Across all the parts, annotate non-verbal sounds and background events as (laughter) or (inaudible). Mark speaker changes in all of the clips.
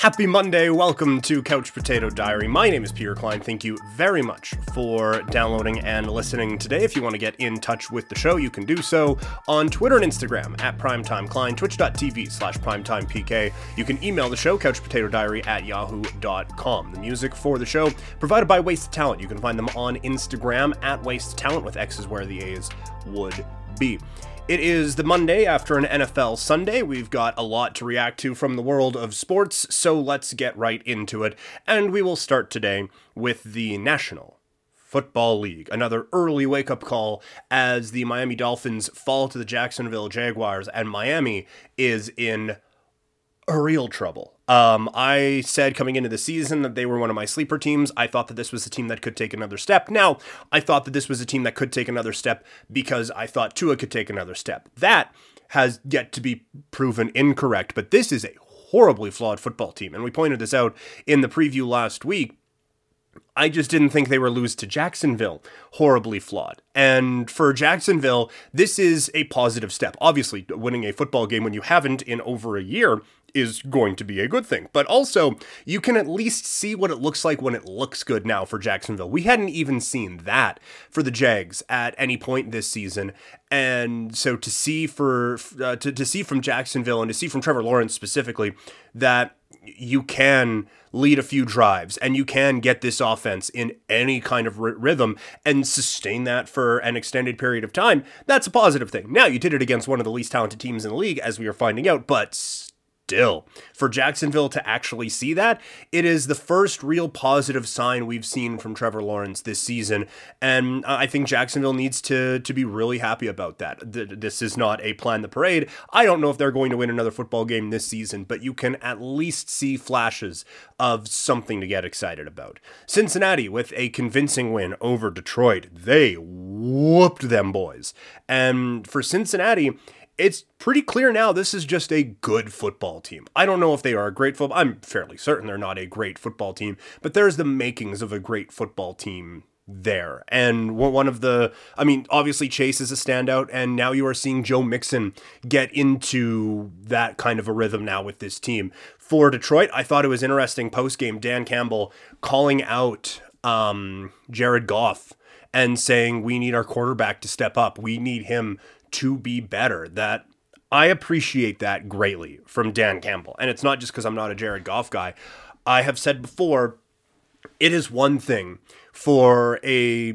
Speaker 1: Happy Monday. Welcome to Couch Potato Diary. My name is Peter Klein. Thank you very much for downloading and listening today. If you want to get in touch with the show, you can do so on Twitter and Instagram at PrimetimeKlein, twitch.tv slash primetimepk. You can email the show, couchpotatodiary at yahoo.com. The music for the show provided by Waste Talent. You can find them on Instagram at Waste Talent with X's where the A's would be. It is the Monday after an NFL Sunday. We've got a lot to react to from the world of sports, so let's get right into it. And we will start today with the National Football League. Another early wake up call as the Miami Dolphins fall to the Jacksonville Jaguars, and Miami is in real trouble. Um, I said coming into the season that they were one of my sleeper teams. I thought that this was a team that could take another step. Now, I thought that this was a team that could take another step because I thought Tua could take another step. That has yet to be proven incorrect, but this is a horribly flawed football team. And we pointed this out in the preview last week. I just didn't think they were lose to Jacksonville horribly flawed. And for Jacksonville, this is a positive step. Obviously, winning a football game when you haven't in over a year is going to be a good thing. But also, you can at least see what it looks like when it looks good now for Jacksonville. We hadn't even seen that for the Jags at any point this season. And so to see for uh, to, to see from Jacksonville and to see from Trevor Lawrence specifically that you can lead a few drives and you can get this offense in any kind of r- rhythm and sustain that for an extended period of time, that's a positive thing. Now, you did it against one of the least talented teams in the league, as we are finding out, but still, for Jacksonville to actually see that, it is the first real positive sign we've seen from Trevor Lawrence this season, and I think Jacksonville needs to to be really happy about that. This is not a plan the parade. I don't know if they're going to win another football game this season, but you can at least see flashes of something to get excited about. Cincinnati with a convincing win over Detroit. They whooped them boys. And for Cincinnati, it's pretty clear now this is just a good football team. I don't know if they are a great football. I'm fairly certain they're not a great football team, but there's the makings of a great football team there. And one of the, I mean, obviously Chase is a standout, and now you are seeing Joe Mixon get into that kind of a rhythm now with this team. For Detroit, I thought it was interesting post game, Dan Campbell calling out um, Jared Goff and saying, We need our quarterback to step up. We need him to be better. That I appreciate that greatly from Dan Campbell. And it's not just because I'm not a Jared Goff guy. I have said before, it is one thing for a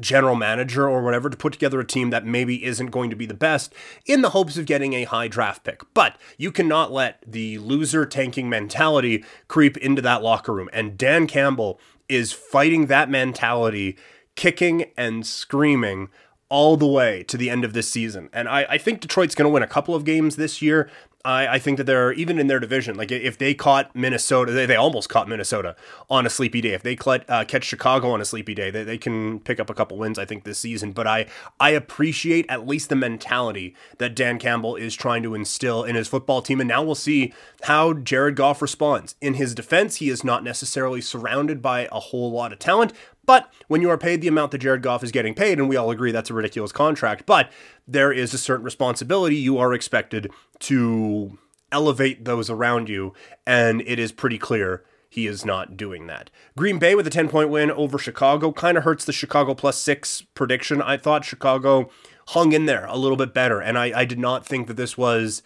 Speaker 1: general manager or whatever to put together a team that maybe isn't going to be the best in the hopes of getting a high draft pick. But you cannot let the loser tanking mentality creep into that locker room. And Dan Campbell is fighting that mentality, kicking and screaming all the way to the end of this season. And I, I think Detroit's going to win a couple of games this year. I, I think that they're even in their division. Like if they caught Minnesota, they, they almost caught Minnesota on a sleepy day. If they caught, uh, catch Chicago on a sleepy day, they, they can pick up a couple wins. I think this season. But I I appreciate at least the mentality that Dan Campbell is trying to instill in his football team. And now we'll see how Jared Goff responds. In his defense, he is not necessarily surrounded by a whole lot of talent, but when you are paid the amount that Jared Goff is getting paid, and we all agree that's a ridiculous contract, but there is a certain responsibility you are expected to elevate those around you, and it is pretty clear he is not doing that. Green Bay with a 10 point win over Chicago kind of hurts the Chicago plus six prediction. I thought Chicago hung in there a little bit better, and I, I did not think that this was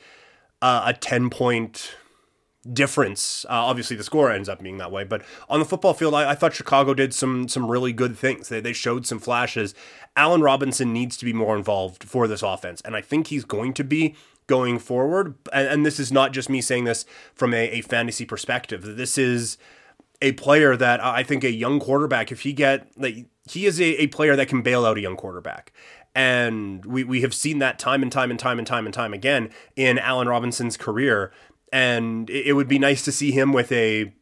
Speaker 1: uh, a 10 point difference. Uh, obviously, the score ends up being that way, but on the football field, I, I, thought Chicago did some some really good things. They, they showed some flashes. Allen Robinson needs to be more involved for this offense, and I think he's going to be going forward. And, and this is not just me saying this from a, a fantasy perspective. This is a player that I think a young quarterback, if he get like he is a, a player that can bail out a young quarterback. And we, we have seen that time and time and time and time and time again in Allen Robinson's career and it would be nice to see him with a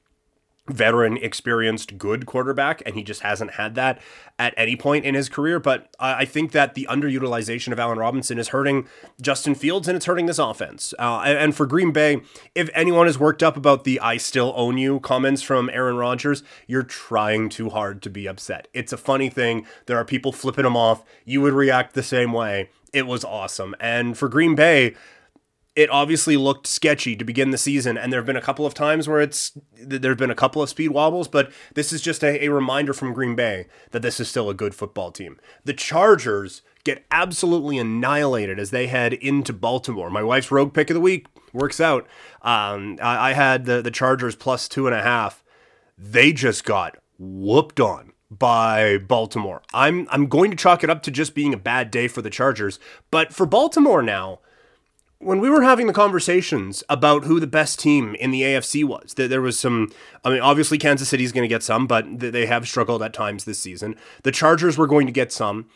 Speaker 1: veteran, experienced, good quarterback, and he just hasn't had that at any point in his career. But I think that the underutilization of Allen Robinson is hurting Justin Fields and it's hurting this offense. Uh, and for Green Bay, if anyone is worked up about the I still own you comments from Aaron Rodgers, you're trying too hard to be upset. It's a funny thing. There are people flipping him off. You would react the same way. It was awesome. And for Green Bay, it obviously looked sketchy to begin the season, and there have been a couple of times where it's there have been a couple of speed wobbles, but this is just a, a reminder from Green Bay that this is still a good football team. The Chargers get absolutely annihilated as they head into Baltimore. My wife's rogue pick of the week works out. Um, I, I had the the Chargers plus two and a half. They just got whooped on by Baltimore. I'm I'm going to chalk it up to just being a bad day for the Chargers, but for Baltimore now, when we were having the conversations about who the best team in the AFC was, there was some. I mean, obviously Kansas City is going to get some, but they have struggled at times this season. The Chargers were going to get some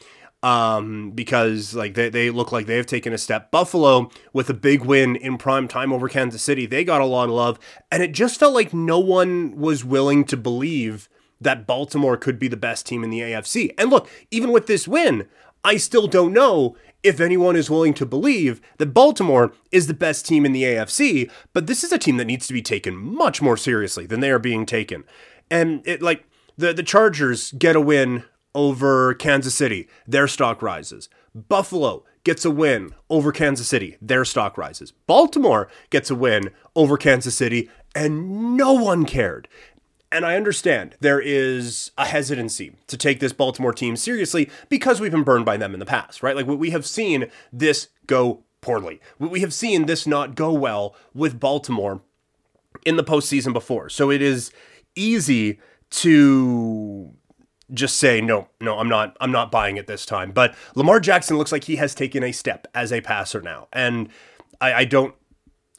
Speaker 1: um, because like they, they look like they have taken a step. Buffalo with a big win in prime time over Kansas City, they got a lot of love, and it just felt like no one was willing to believe that Baltimore could be the best team in the AFC. And look, even with this win, I still don't know if anyone is willing to believe that Baltimore is the best team in the AFC, but this is a team that needs to be taken much more seriously than they are being taken. And it like the the Chargers get a win over Kansas City, their stock rises. Buffalo gets a win over Kansas City, their stock rises. Baltimore gets a win over Kansas City, and no one cared. And I understand there is a hesitancy to take this Baltimore team seriously because we've been burned by them in the past, right? Like we have seen this go poorly. We have seen this not go well with Baltimore in the postseason before. So it is easy to just say no no i'm not i'm not buying it this time but lamar jackson looks like he has taken a step as a passer now and i, I don't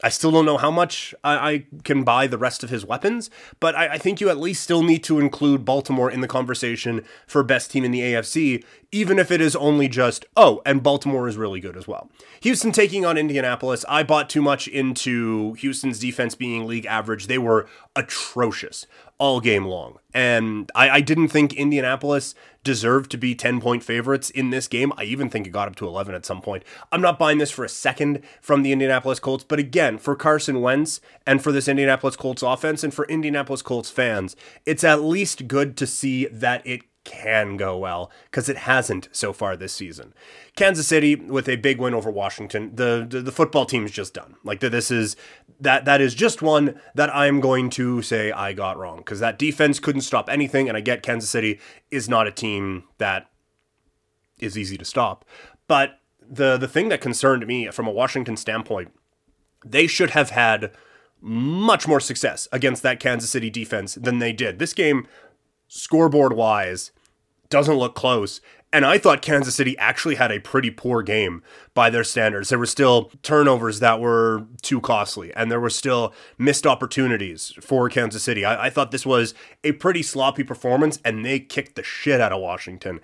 Speaker 1: I still don't know how much I, I, can buy the rest of his weapons, but I, I, think you at least still need to include Baltimore in the conversation for best team in the AFC, even if it is only just, oh, and Baltimore is really good as well. Houston taking on Indianapolis. I bought too much into Houston's defense being league average. They were atrocious all game long. And I, I, didn't think Indianapolis deserved to be 10 point favorites in this game. I even think it got up to 11 at some point. I'm not buying this for a second from the Indianapolis Colts, but again, for Carson Wentz and for this Indianapolis Colts offense and for Indianapolis Colts fans, it's at least good to see that it can go well because it hasn't so far this season. Kansas City with a big win over Washington. The, the the, football team's just done. Like this is that that is just one that I'm going to say I got wrong because that defense couldn't stop anything, and I get Kansas City is not a team that is easy to stop. But the the thing that concerned me from a Washington standpoint, they should have had much more success against that Kansas City defense than they did. This game scoreboard wise, doesn't look close. And I thought Kansas City actually had a pretty poor game by their standards. There were still turnovers that were too costly, and there were still missed opportunities for Kansas City. I, I thought this was a pretty sloppy performance, and they kicked the shit out of Washington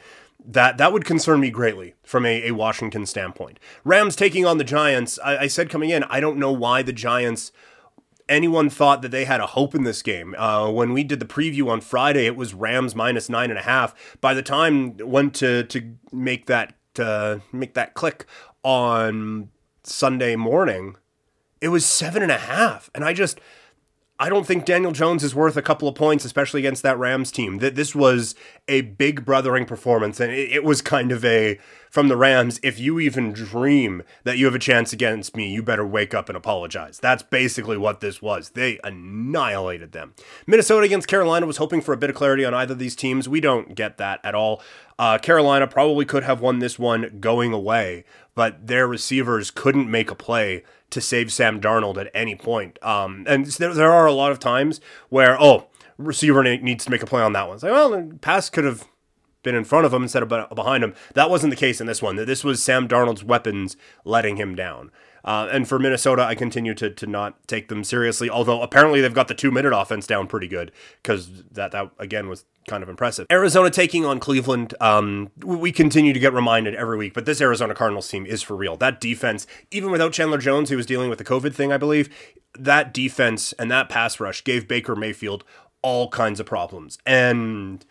Speaker 1: that that would concern me greatly from a, a Washington standpoint. Rams taking on the Giants. I, I, said coming in, I don't know why the Giants anyone thought that they had a hope in this game. Uh, when we did the preview on Friday, it was Rams minus nine and a half. By the time went to to make that to make that click on Sunday morning, it was seven and a half, and I just I don't think Daniel Jones is worth a couple of points, especially against that Rams team. That this was a big brothering performance, and it, was kind of a from the Rams. If you even dream that you have a chance against me, you better wake up and apologize. That's basically what this was. They annihilated them. Minnesota against Carolina was hoping for a bit of clarity on either of these teams. We don't get that at all. Uh, Carolina probably could have won this one going away, but their receivers couldn't make a play to save Sam Darnold at any point. Um, and there, there are a lot of times where, oh, receiver needs to make a play on that one. It's like, well, pass could have been in front of him instead of behind him. That wasn't the case in this one. This was Sam Darnold's weapons letting him down. Uh, and for Minnesota, I continue to, to not take them seriously. Although apparently they've got the two minute offense down pretty good because that that again was kind of impressive. Arizona taking on Cleveland. Um, we continue to get reminded every week, but this Arizona Cardinals team is for real. That defense, even without Chandler Jones, who was dealing with the COVID thing, I believe, that defense and that pass rush gave Baker Mayfield all kinds of problems. And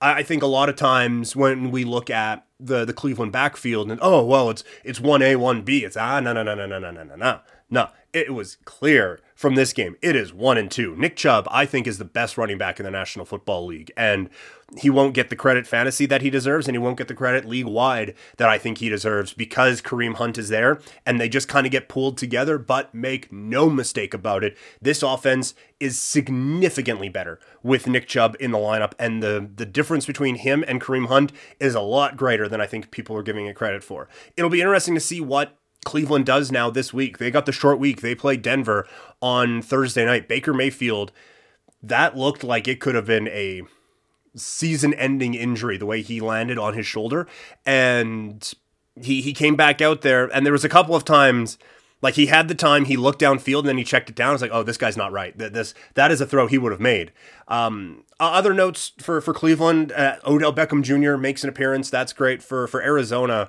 Speaker 1: I think a lot of times when we look at the the Cleveland backfield and oh well it's it's one A one B. It's ah no no no no no no no no no. No it was clear from this game. It is one and two. Nick Chubb, I think, is the best running back in the National Football League. And he won't get the credit fantasy that he deserves, and he won't get the credit league wide that I think he deserves because Kareem Hunt is there and they just kind of get pulled together. But make no mistake about it, this offense is significantly better with Nick Chubb in the lineup, and the, the difference between him and Kareem Hunt is a lot greater than I think people are giving it credit for. It'll be interesting to see what Cleveland does now this week. They got the short week. They play Denver on Thursday night. Baker Mayfield, that looked like it could have been a season ending injury the way he landed on his shoulder. And he he came back out there and there was a couple of times like he had the time, he looked downfield and then he checked it down. It's like, oh, this guy's not right. That this that is a throw he would have made. Um, other notes for for Cleveland, uh, Odell Beckham Jr. makes an appearance. That's great for for Arizona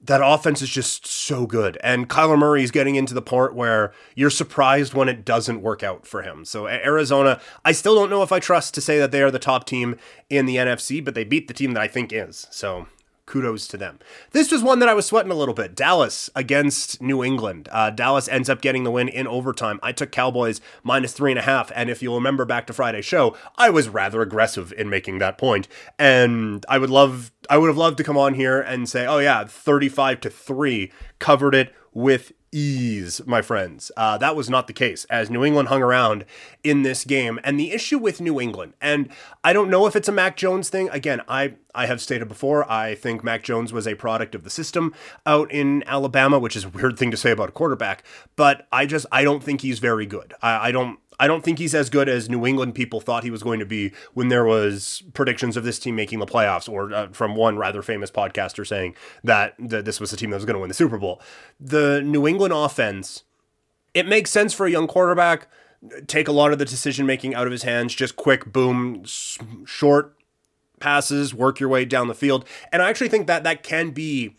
Speaker 1: that offense is just so good. And Kyler Murray is getting into the part where you're surprised when it doesn't work out for him. So Arizona, I still don't know if I trust to say that they are the top team in the NFC, but they beat the team that I think is. So kudos to them. This was one that I was sweating a little bit. Dallas against New England. Uh, Dallas ends up getting the win in overtime. I took Cowboys minus three and a half, and if you'll remember back to Friday's show, I was rather aggressive in making that point. And I would love, I would have loved to come on here and say, oh yeah, thirty-five to three covered it with ease, my friends. Uh, that was not the case, as New England hung around in this game. And the issue with New England, and I don't know if it's a Mac Jones thing. Again, I, I have stated before, I think Mac Jones was a product of the system out in Alabama, which is a weird thing to say about a quarterback, but I just, I don't think he's very good. I, I don't, I don't think he's as good as New England people thought he was going to be when there was predictions of this team making the playoffs, or uh, from one rather famous podcaster saying that, that this was the team that was going to win the Super Bowl. The New England offense, it makes sense for a young quarterback. Take a lot of the decision making out of his hands, just quick, boom, short passes, work your way down the field. And I actually think that that can be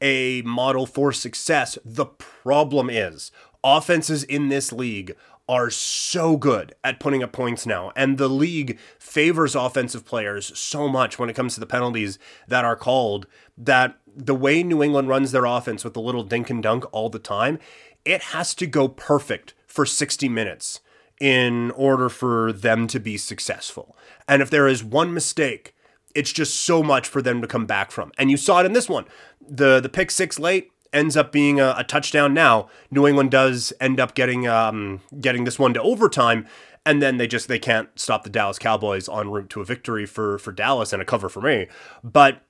Speaker 1: a model for success. The problem is offenses in this league are so good at putting up points now. And the league favors offensive players so much when it comes to the penalties that are called that the way New England runs their offense with the little dink and dunk all the time, it has to go perfect for 60 minutes in order for them to be successful. And if there is one mistake, it's just so much for them to come back from. And you saw it in this one. The the pick six late, ends up being a, a, touchdown now. New England does end up getting um, getting this one to overtime, and then they just they can't stop the Dallas Cowboys en route to a victory for for Dallas and a cover for me. But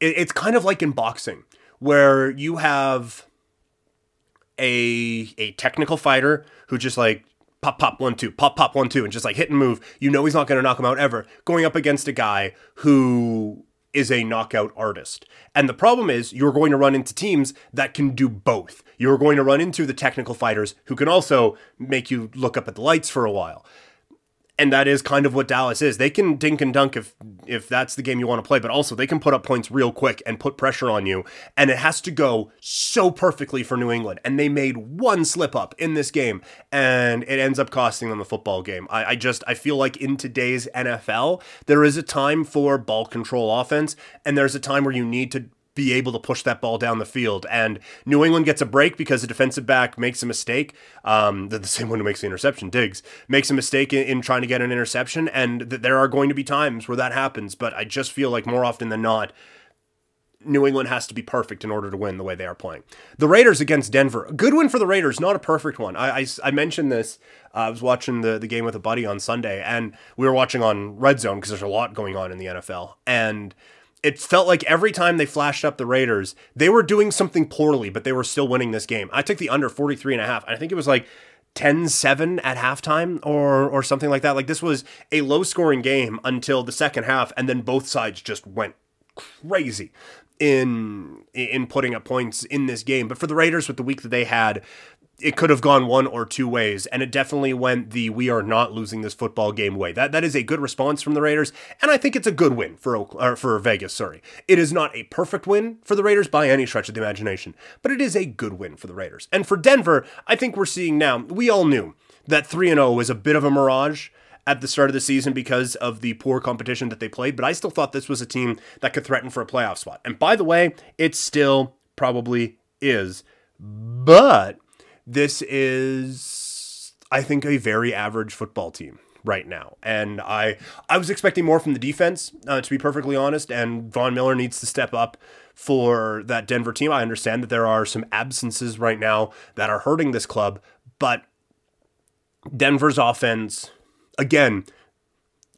Speaker 1: it, it's kind of like in boxing where you have a a technical fighter who just like pop pop one two pop pop one two and just like hit and move you know he's not going to knock him out ever going up against a guy who is a knockout artist. And the problem is you're going to run into teams that can do both. You're going to run into the technical fighters who can also make you look up at the lights for a while and that is kind of what Dallas is. They can dink and dunk if if that's the game you want to play, but also they can put up points real quick and put pressure on you, and it has to go so perfectly for New England. And they made one slip up in this game, and it ends up costing them the football game. I, I just I feel like in today's NFL, there is a time for ball control offense, and there's a time where you need to be able to push that ball down the field. And New England gets a break because the defensive back makes a mistake. Um, the, the same one who makes the interception, Diggs, makes a mistake in, in trying to get an interception. And th- there are going to be times where that happens. But I just feel like more often than not, New England has to be perfect in order to win the way they are playing. The Raiders against Denver, a good win for the Raiders, not a perfect one. I, I, I mentioned this. Uh, I was watching the, the game with a buddy on Sunday, and we were watching on Red Zone because there's a lot going on in the NFL. And it felt like every time they flashed up the Raiders, they were doing something poorly, but they were still winning this game. I took the under 43 and a half. I think it was like 10-7 at halftime or or something like that. Like this was a low scoring game until the second half and then both sides just went crazy in in putting up points in this game. But for the Raiders with the week that they had, it could have gone one or two ways, and it definitely went the "we are not losing this football game" way. That that is a good response from the Raiders, and I think it's a good win for Oakland, for Vegas. Sorry, it is not a perfect win for the Raiders by any stretch of the imagination, but it is a good win for the Raiders. And for Denver, I think we're seeing now. We all knew that three and zero oh was a bit of a mirage at the start of the season because of the poor competition that they played, but I still thought this was a team that could threaten for a playoff spot. And by the way, it still probably is, but this is, I think, a very average football team right now. And I I was expecting more from the defense, uh, to be perfectly honest. And Von Miller needs to step up for that Denver team. I understand that there are some absences right now that are hurting this club, but Denver's offense, again,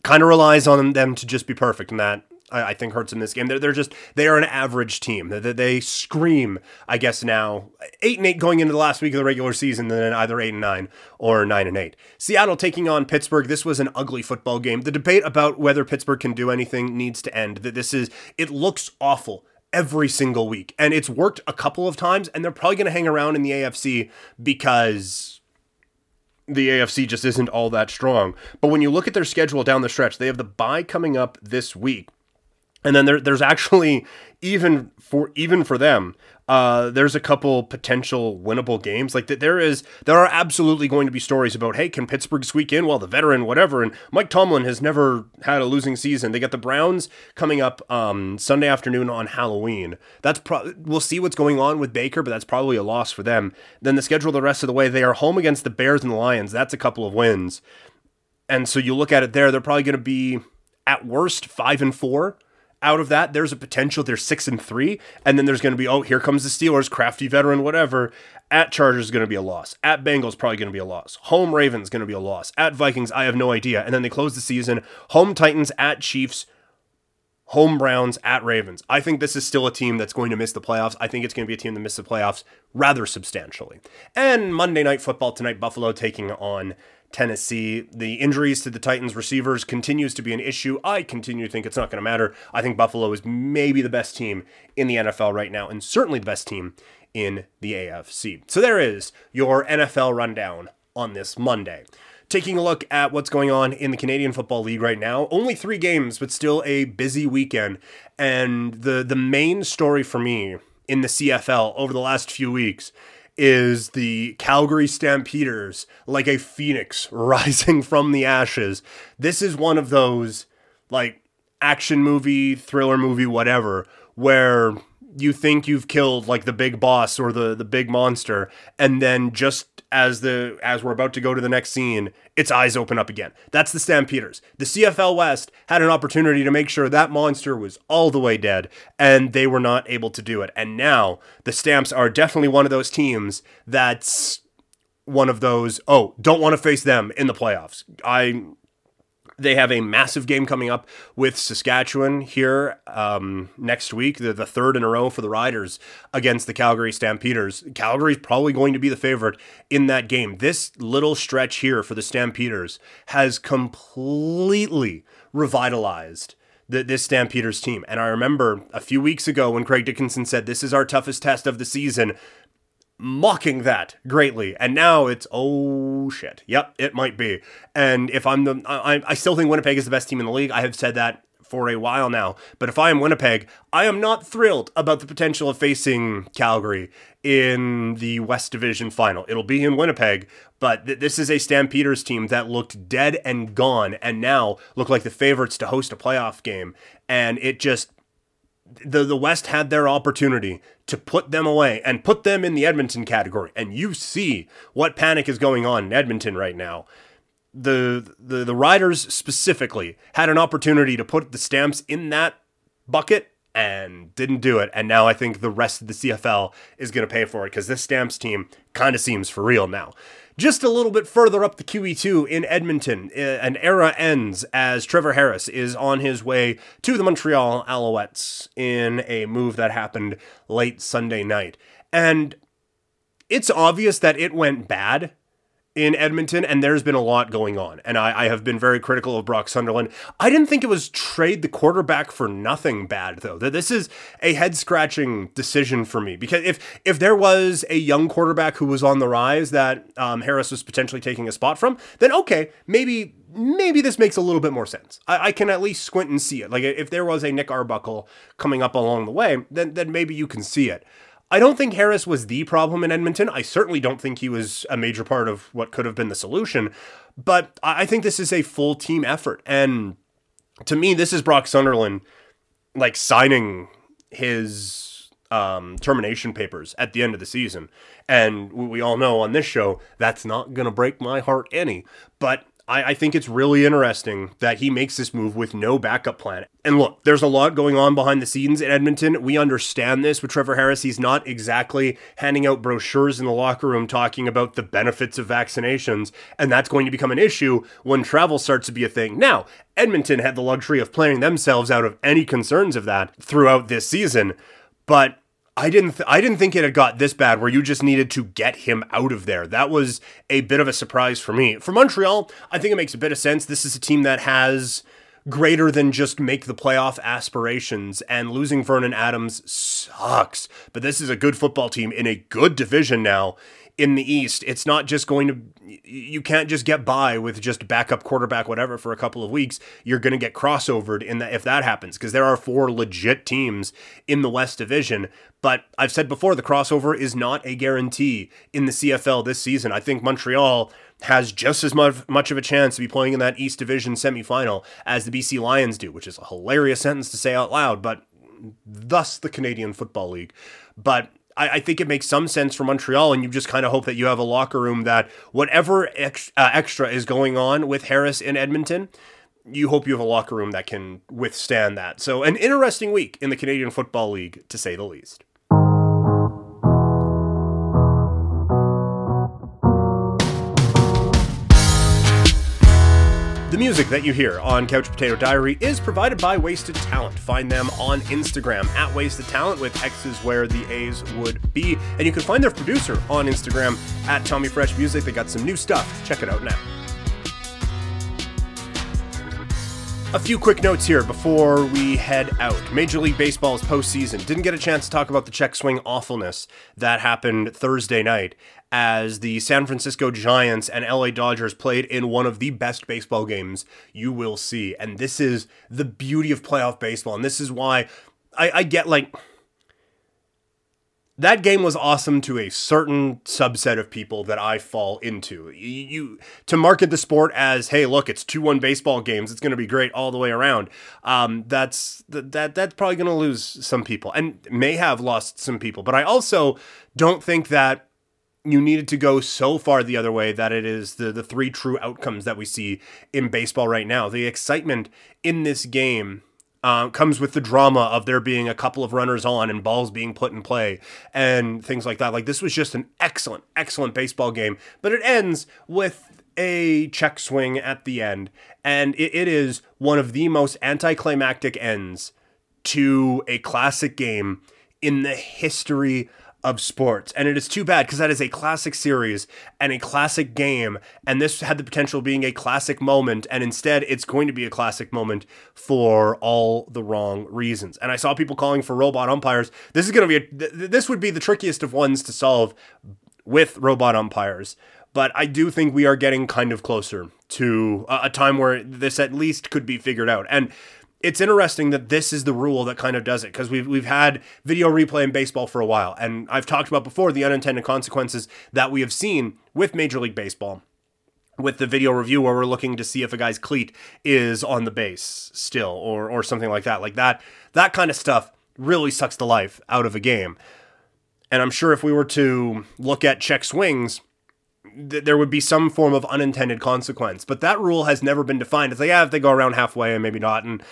Speaker 1: kind of relies on them to just be perfect, and that I, think hurts in this game. They're, they're just they are an average team. They, they scream, I guess now eight and eight going into the last week of the regular season, then either eight and nine or nine and eight. Seattle taking on Pittsburgh. This was an ugly football game. The debate about whether Pittsburgh can do anything needs to end. That this is it looks awful every single week, and it's worked a couple of times, and they're probably going to hang around in the AFC because the AFC just isn't all that strong. But when you look at their schedule down the stretch, they have the bye coming up this week. And then there, there's actually even for even for them, uh, there's a couple potential winnable games. Like that, there is there are absolutely going to be stories about hey, can Pittsburgh squeak in? Well, the veteran, whatever. And Mike Tomlin has never had a losing season. They got the Browns coming up um, Sunday afternoon on Halloween. That's pro- we'll see what's going on with Baker, but that's probably a loss for them. Then the schedule the rest of the way, they are home against the Bears and the Lions. That's a couple of wins. And so you look at it there, they're probably going to be at worst five and four out of that, there's a potential they're six and three, and then there's going to be oh here comes the Steelers, crafty veteran, whatever. At Chargers is going to be a loss. At Bengals probably going to be a loss. Home Ravens going to be a loss. At Vikings, I have no idea. And then they close the season. Home Titans at Chiefs. Home Browns at Ravens. I think this is still a team that's going to miss the playoffs. I think it's going to be a team that misses the playoffs rather substantially. And Monday Night Football tonight, Buffalo taking on Tennessee. The injuries to the Titans receivers continues to be an issue. I continue to think it's not going to matter. I think Buffalo is maybe the best team in the NFL right now, and certainly the best team in the AFC. So there is your NFL rundown on this Monday. Taking a look at what's going on in the Canadian Football League right now, only three games, but still a busy weekend. And the the main story for me in the CFL over the last few weeks is the Calgary Stampeders like a phoenix (laughs) rising from the ashes. This is one of those like action movie, thriller movie, whatever, where you think you've killed like the big boss or the the big monster and then just as the as we're about to go to the next scene its eyes open up again. That's the stampeders. The cfl west had an opportunity to make sure that monster was all the way dead and they were not able to do it. And now the stamps are definitely one of those teams that's one of those oh don't want to face them in the playoffs. I they have a massive game coming up with Saskatchewan here um, next week, the, the third in a row for the Riders against the Calgary Stampeders. Calgary's probably going to be the favorite in that game. This little stretch here for the Stampeders has completely revitalized the, this Stampeders team. And I remember a few weeks ago when Craig Dickenson said, This is our toughest test of the season mocking that greatly. And now it's, oh shit. Yep, it might be. And if I'm the, I, I still think Winnipeg is the best team in the league. I have said that for a while now. But if I am Winnipeg, I am not thrilled about the potential of facing Calgary in the West Division final. It'll be in Winnipeg, but th- this is a Stampeders team that looked dead and gone and now look like the favorites to host a playoff game. And it just the the West had their opportunity to put them away and put them in the Edmonton category. And you see what panic is going on in Edmonton right now. The the the Riders specifically had an opportunity to put the Stamps in that bucket and didn't do it. And now I think the rest of the CFL is going to pay for it because this Stamps team kind of seems for real now. Just a little bit further up the QE2 in Edmonton, eh, an era ends as Trevor Harris is on his way to the Montreal Alouettes in a move that happened late Sunday night. And it's obvious that it went bad in Edmonton, and there's been a lot going on. And I, I, have been very critical of Brock Sunderland. I didn't think it was trade the quarterback for nothing bad, though. That this is a head scratching decision for me because if if there was a young quarterback who was on the rise that um, Harris was potentially taking a spot from, then okay, maybe maybe this makes a little bit more sense. I, I, can at least squint and see it. Like if there was a Nick Arbuckle coming up along the way, then then maybe you can see it. I don't think Harris was the problem in Edmonton. I certainly don't think he was a major part of what could have been the solution. But I think this is a full team effort. And to me, this is Brock Sunderland like signing his um, termination papers at the end of the season. And we all know on this show that's not going to break my heart any. But I, I, think it's really interesting that he makes this move with no backup plan. And look, there's a lot going on behind the scenes in Edmonton. We understand this with Trevor Harris. He's not exactly handing out brochures in the locker room talking about the benefits of vaccinations, and that's going to become an issue when travel starts to be a thing. Now, Edmonton had the luxury of playing themselves out of any concerns of that throughout this season, but I didn't th- I didn't think it had got this bad where you just needed to get him out of there. That was a bit of a surprise for me. For Montreal, I think it makes a bit of sense. This is a team that has greater than just make the playoff aspirations and losing Vernon Adams sucks. But this is a good football team in a good division now in the East. It's not just going to, you can't just get by with just backup quarterback, whatever, for a couple of weeks. You're going to get crossovered in that if that happens, because there are four legit teams in the West Division. But I've said before, the crossover is not a guarantee in the CFL this season. I think Montreal has just as much, much of a chance to be playing in that East Division semifinal as the BC Lions do, which is a hilarious sentence to say out loud, but thus the Canadian Football League. But I, I, think it makes some sense for Montreal, and you just kind of hope that you have a locker room that whatever ex, uh, extra is going on with Harris in Edmonton, you hope you have a locker room that can withstand that. So, an interesting week in the Canadian Football League, to say the least. The music that you hear on Couch Potato Diary is provided by Wasted Talent. Find them on Instagram at Wasted Talent with X's where the A's would be. And you can find their producer on Instagram at Tommy Fresh Music. They got some new stuff. Check it out now. A few quick notes here before we head out. Major League Baseball's postseason. Didn't get a chance to talk about the check swing awfulness that happened Thursday night as the San Francisco Giants and LA Dodgers played in one of the best baseball games you will see. And this is the beauty of playoff baseball. And this is why I, I get like that game was awesome to a certain subset of people that I fall into. You, to market the sport as, hey, look, it's two one baseball games. It's going to be great all the way around. Um, that's that that's probably going to lose some people and may have lost some people. But I also don't think that you needed to go so far the other way that it is the the three true outcomes that we see in baseball right now. The excitement in this game uh, comes with the drama of there being a couple of runners on and balls being put in play and things like that. Like this was just an excellent, excellent baseball game, but it ends with a check swing at the end, and it, it is one of the most anticlimactic ends to a classic game in the history of sports. And it is too bad because that is a classic series and a classic game. And this had the potential of being a classic moment. And instead, it's going to be a classic moment for all the wrong reasons. And I saw people calling for robot umpires. This is going to be, a, this would be the trickiest of ones to solve with robot umpires. But I do think we are getting kind of closer to a, a time where this at least could be figured out. And it's interesting that this is the rule that kind of does it because we've we've had video replay in baseball for a while, and I've talked about before the unintended consequences that we have seen with Major League Baseball. With the video review, where we're looking to see if a guy's cleat is on the base still, or or something like that, like that, that kind of stuff really sucks the life out of a game. And I'm sure if we were to look at check swings, th- there would be some form of unintended consequence. But that rule has never been defined. It's like, yeah, if they go around halfway and maybe not. And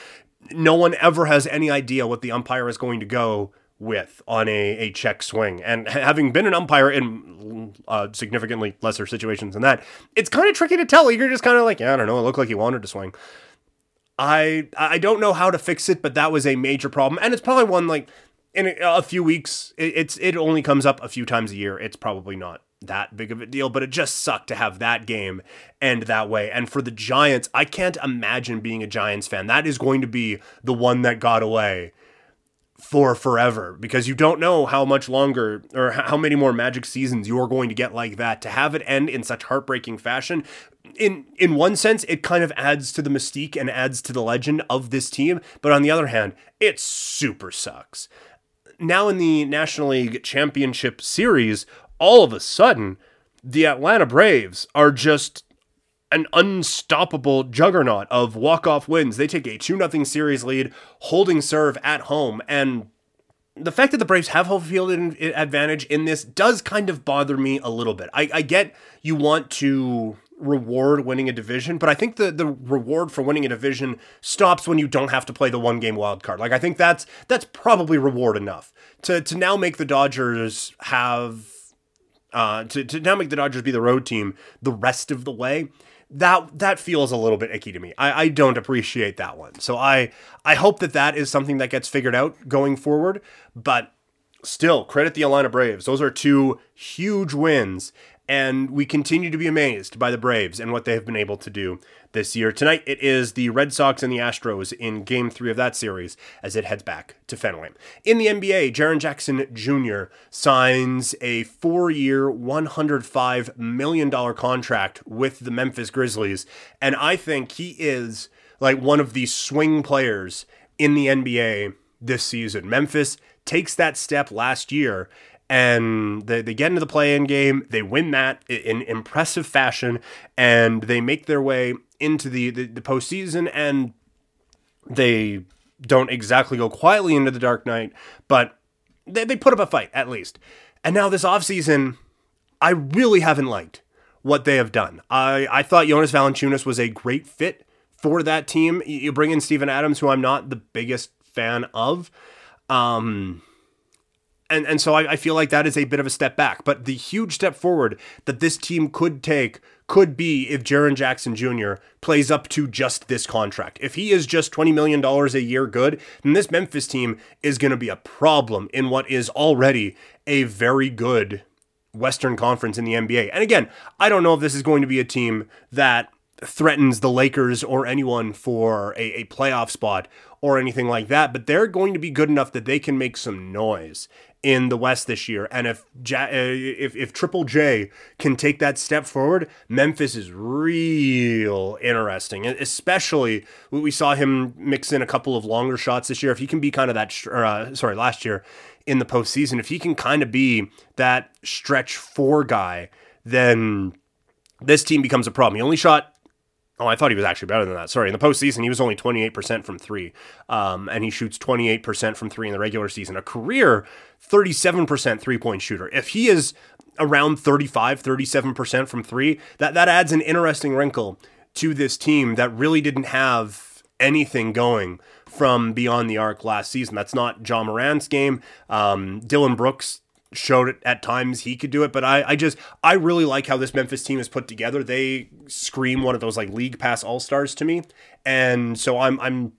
Speaker 1: no one ever has any idea what the umpire is going to go with on a, a check swing. And having been an umpire in uh, significantly lesser situations than that, it's kind of tricky to tell. You're just kind of like, yeah, I don't know. It looked like he wanted to swing. I I don't know how to fix it, but that was a major problem, and it's probably one like in a, few weeks. It, it's it only comes up a few times a year. It's probably not that big of a deal, but it just sucked to have that game end that way. And for the Giants, I can't imagine being a Giants fan. That is going to be the one that got away for forever because you don't know how much longer or how many more magic seasons you are going to get like that to have it end in such heartbreaking fashion in in one sense it kind of adds to the mystique and adds to the legend of this team but on the other hand it super sucks now in the National League Championship Series all of a sudden, the Atlanta Braves are just an unstoppable juggernaut of walk-off wins. They take a 2 0 series lead, holding serve at home, and the fact that the Braves have home field advantage in this does kind of bother me a little bit. I, I get you want to reward winning a division, but I think the the reward for winning a division stops when you don't have to play the one game wild card. Like I think that's that's probably reward enough to to now make the Dodgers have uh to, to now make the Dodgers be the road team the rest of the way that that feels a little bit icky to me. I, I don't appreciate that one. So I I hope that that is something that gets figured out going forward. But still, credit the Atlanta Braves. Those are two huge wins, and we continue to be amazed by the Braves and what they have been able to do this year. Tonight, it is the Red Sox and the Astros in game three of that series as it heads back to Fenway. In the NBA, Jaren Jackson Jr. signs a four year, $105 million contract with the Memphis Grizzlies. And I think he is like one of the swing players in the NBA this season. Memphis takes that step last year and they, they get into the play-in game. They win that in impressive fashion, and they make their way into the, the, the postseason. And they don't exactly go quietly into the Dark Night, but they, they put up a fight at least. And now this offseason, I really haven't liked what they have done. I, I thought Jonas Valanciunas was a great fit for that team. You bring in Steven Adams, who I'm not the biggest fan of. Um, and and so I, I, feel like that is a bit of a step back. But the huge step forward that this team could take could be if Jaren Jackson Jr. plays up to just this contract. If he is just $20 million a year good, then this Memphis team is going to be a problem in what is already a very good Western Conference in the NBA. And again, I don't know if this is going to be a team that threatens the Lakers or anyone for a, a playoff spot or anything like that, but they're going to be good enough that they can make some noise in the West this year. And if ja- uh, if if Triple J can take that step forward, Memphis is real interesting. Especially we saw him mix in a couple of longer shots this year. If he can be kind of that, uh, sorry, last year in the postseason, if he can kind of be that stretch four guy, then this team becomes a problem. He only shot Oh, I thought he was actually better than that. Sorry, in the postseason, he was only 28% from three, um, and he shoots 28% from three in the regular season. A career 37% three point shooter. If he is around 35, 37% from three, that, that adds an interesting wrinkle to this team that really didn't have anything going from beyond the arc last season. That's not Ja Morant's game. Um, Dillon Brooks showed it at times he could do it but I, I just i really like how this memphis team is put together. They scream one of those like league pass all-stars to me and so i'm i'm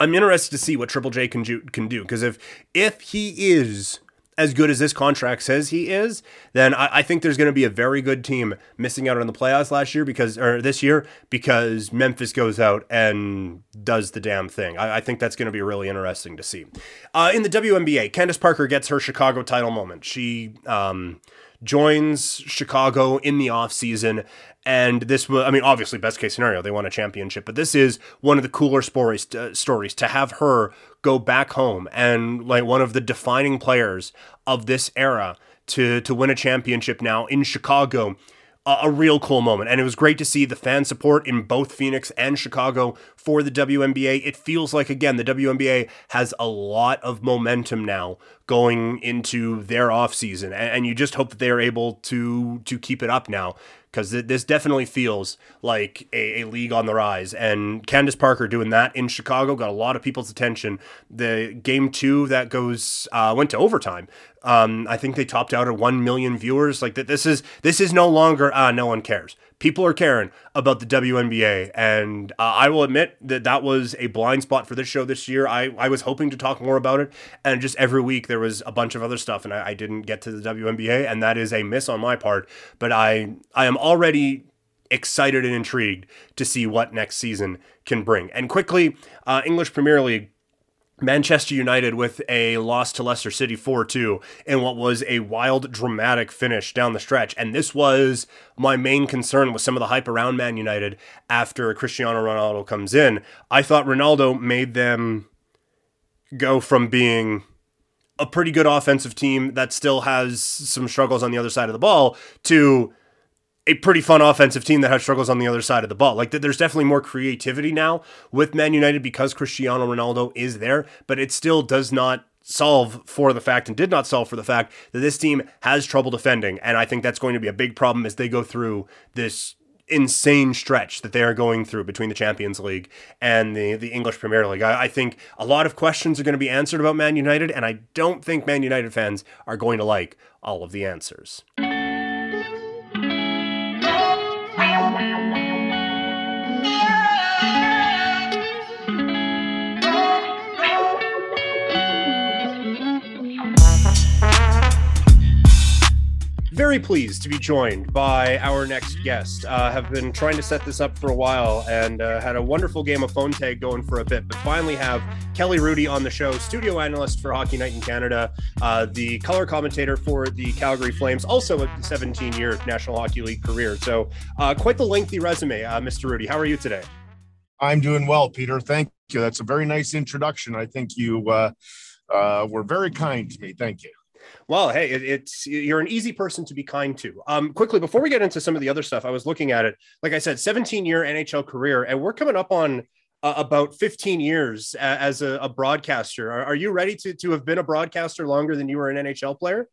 Speaker 1: i'm interested to see what triple j can do can do because if if he is as good as this contract says he is, then I, I think there's going to be a very good team missing out on the playoffs last year because, or this year, because Memphis goes out and does the damn thing. I, I think that's going to be really interesting to see. Uh, in the WNBA, Candace Parker gets her Chicago title moment. She um, joins Chicago in the offseason and this was, I mean, obviously, best case scenario, they won a championship, but this is one of the cooler stories, uh, stories to have her go back home and like one of the defining players of this era to to win a championship now in Chicago. A, a real cool moment. And it was great to see the fan support in both Phoenix and Chicago for the WNBA. It feels like, again, the WNBA has a lot of momentum now going into their offseason. And, and you just hope that they are able to to keep it up now because this definitely feels like a, a, league on the rise. And Candace Parker doing that in Chicago got a lot of people's attention. The game two that goes uh, went to overtime. Um, I think they topped out at one million viewers. Like that, this is this is no longer uh, no one cares people are caring about the WNBA, and uh, I will admit that that was a blind spot for this show this year. I, I was hoping to talk more about it, and just every week there was a bunch of other stuff, and I, I didn't get to the WNBA, and that is a miss on my part. But I I am already excited and intrigued to see what next season can bring. And quickly, uh, English Premier League Manchester United with a loss to Leicester City 4 2 in what was a wild, dramatic finish down the stretch. And this was my main concern with some of the hype around Man United after Cristiano Ronaldo comes in. I thought Ronaldo made them go from being a pretty good offensive team that still has some struggles on the other side of the ball to a pretty fun offensive team that has struggles on the other side of the ball. Like there's definitely more creativity now with Man United because Cristiano Ronaldo is there, but it still does not solve for the fact and did not solve for the fact that this team has trouble defending. And I think that's going to be a big problem as they go through this insane stretch that they are going through between the Champions League and the, the English Premier League. I, I, think a lot of questions are going to be answered about Man United, and I don't think Man United fans are going to like all of the answers. Very pleased to be joined by our next guest. Uh, have been trying to set this up for a while and uh, had a wonderful game of phone tag going for a bit, but finally have Kelly Hrudey on the show, studio analyst for Hockey Night in Canada, uh, the color commentator for the Calgary Flames, also a 17 year National Hockey League career. So, uh, quite the lengthy resume, uh, Mr. Hrudey. How are you today?
Speaker 2: I'm doing well, Peter. Thank you. That's a very nice introduction. I think you uh, were very kind to me. Thank you.
Speaker 1: Well, hey, it, it's you're an easy person to be kind to. Um, quickly before we get into some of the other stuff, I was looking at it. Like I said, 17 year NHL career, and we're coming up on uh, about 15 years as a, a broadcaster. Are, are, you ready to to have been a broadcaster longer than you were an NHL player?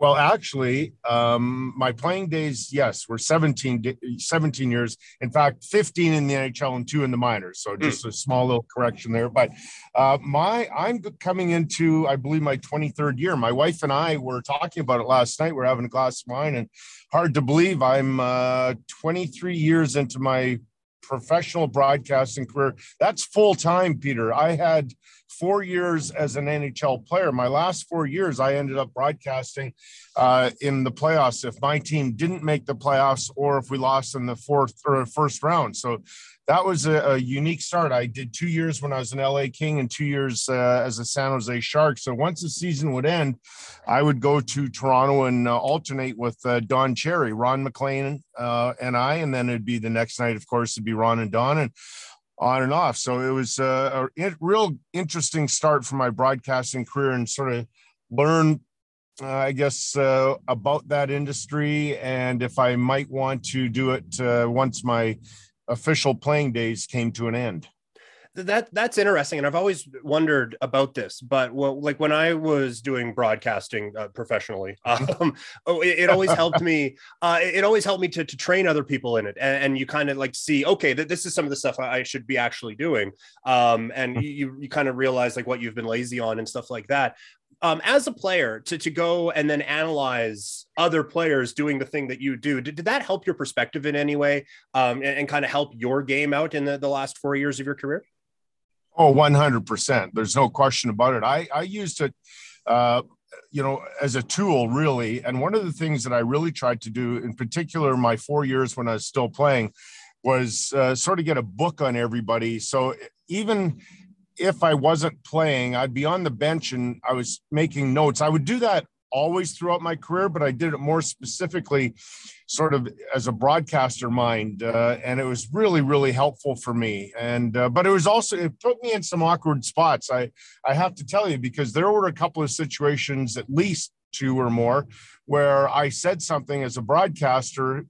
Speaker 2: Well, actually, um, my playing days, yes, were 17, 17 years. In fact, 15 in the NHL and two in the minors. So hmm. just mm. a small little correction there. But uh, my, I'm coming into, I believe, my 23rd year. My wife and I were talking about it last night. We're having a glass of wine, and hard to believe I'm uh, 23 years into my professional broadcasting career. That's full time, Peter. I had four years as an NHL player. My last four years, I ended up broadcasting uh, in the playoffs if my team didn't make the playoffs or if we lost in the fourth or first round. So that was a, a unique start. I did two years when I was an LA King and two years uh, as a San Jose Shark. So once the season would end, I would go to Toronto and uh, alternate with uh, Don Cherry, Ron MacLean, uh, and I. And then it'd be the next night, of course, it'd be Ron and Don. And on and off. So it was a, a real interesting start for my broadcasting career and sort of learn, uh, I guess, uh, about that industry and if I might want to do it uh, once my official playing days came to an end
Speaker 1: that that's interesting and i've always wondered about this but well like when i was doing broadcasting uh, professionally (laughs) mm-hmm. um, oh, it, it, always helped me (laughs) uh, it always helped me to, to train other people in it and, and you kind of like see okay that this is some of the stuff i should be actually doing um, and mm-hmm. you, you kind of realize like what you've been lazy on and stuff like that um, as a player to, to go and then analyze other players doing the thing that you do did, did that help your perspective in any way um, and, and kind of help your game out in the, the last four years of your career
Speaker 2: Oh, 100%. There's no question about it. I, I used it, uh, you know, as a tool, really. And one of the things that I really tried to do, in particular, my four years when I was still playing, was uh, sort of get a book on everybody. So even if I wasn't playing, I'd be on the bench and I was making notes. I would do that always throughout my career, but I did it more specifically, sort of as a broadcaster mind, uh, and it was really, really helpful for me. And uh, but it was also it put me in some awkward spots. I I have to tell you because there were a couple of situations, at least two or more, where I said something as a broadcaster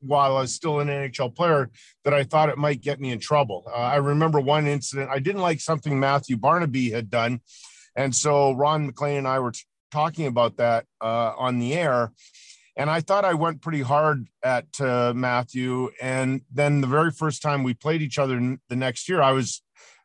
Speaker 2: while I was still an NHL player that I thought it might get me in trouble. Uh, I remember one incident. I didn't like something Matthew Barnaby had done. And so Ron MacLean and I were talking about that uh, on the air. And I thought I went pretty hard at uh, Matthew. And then the very first time we played each other the next year, I was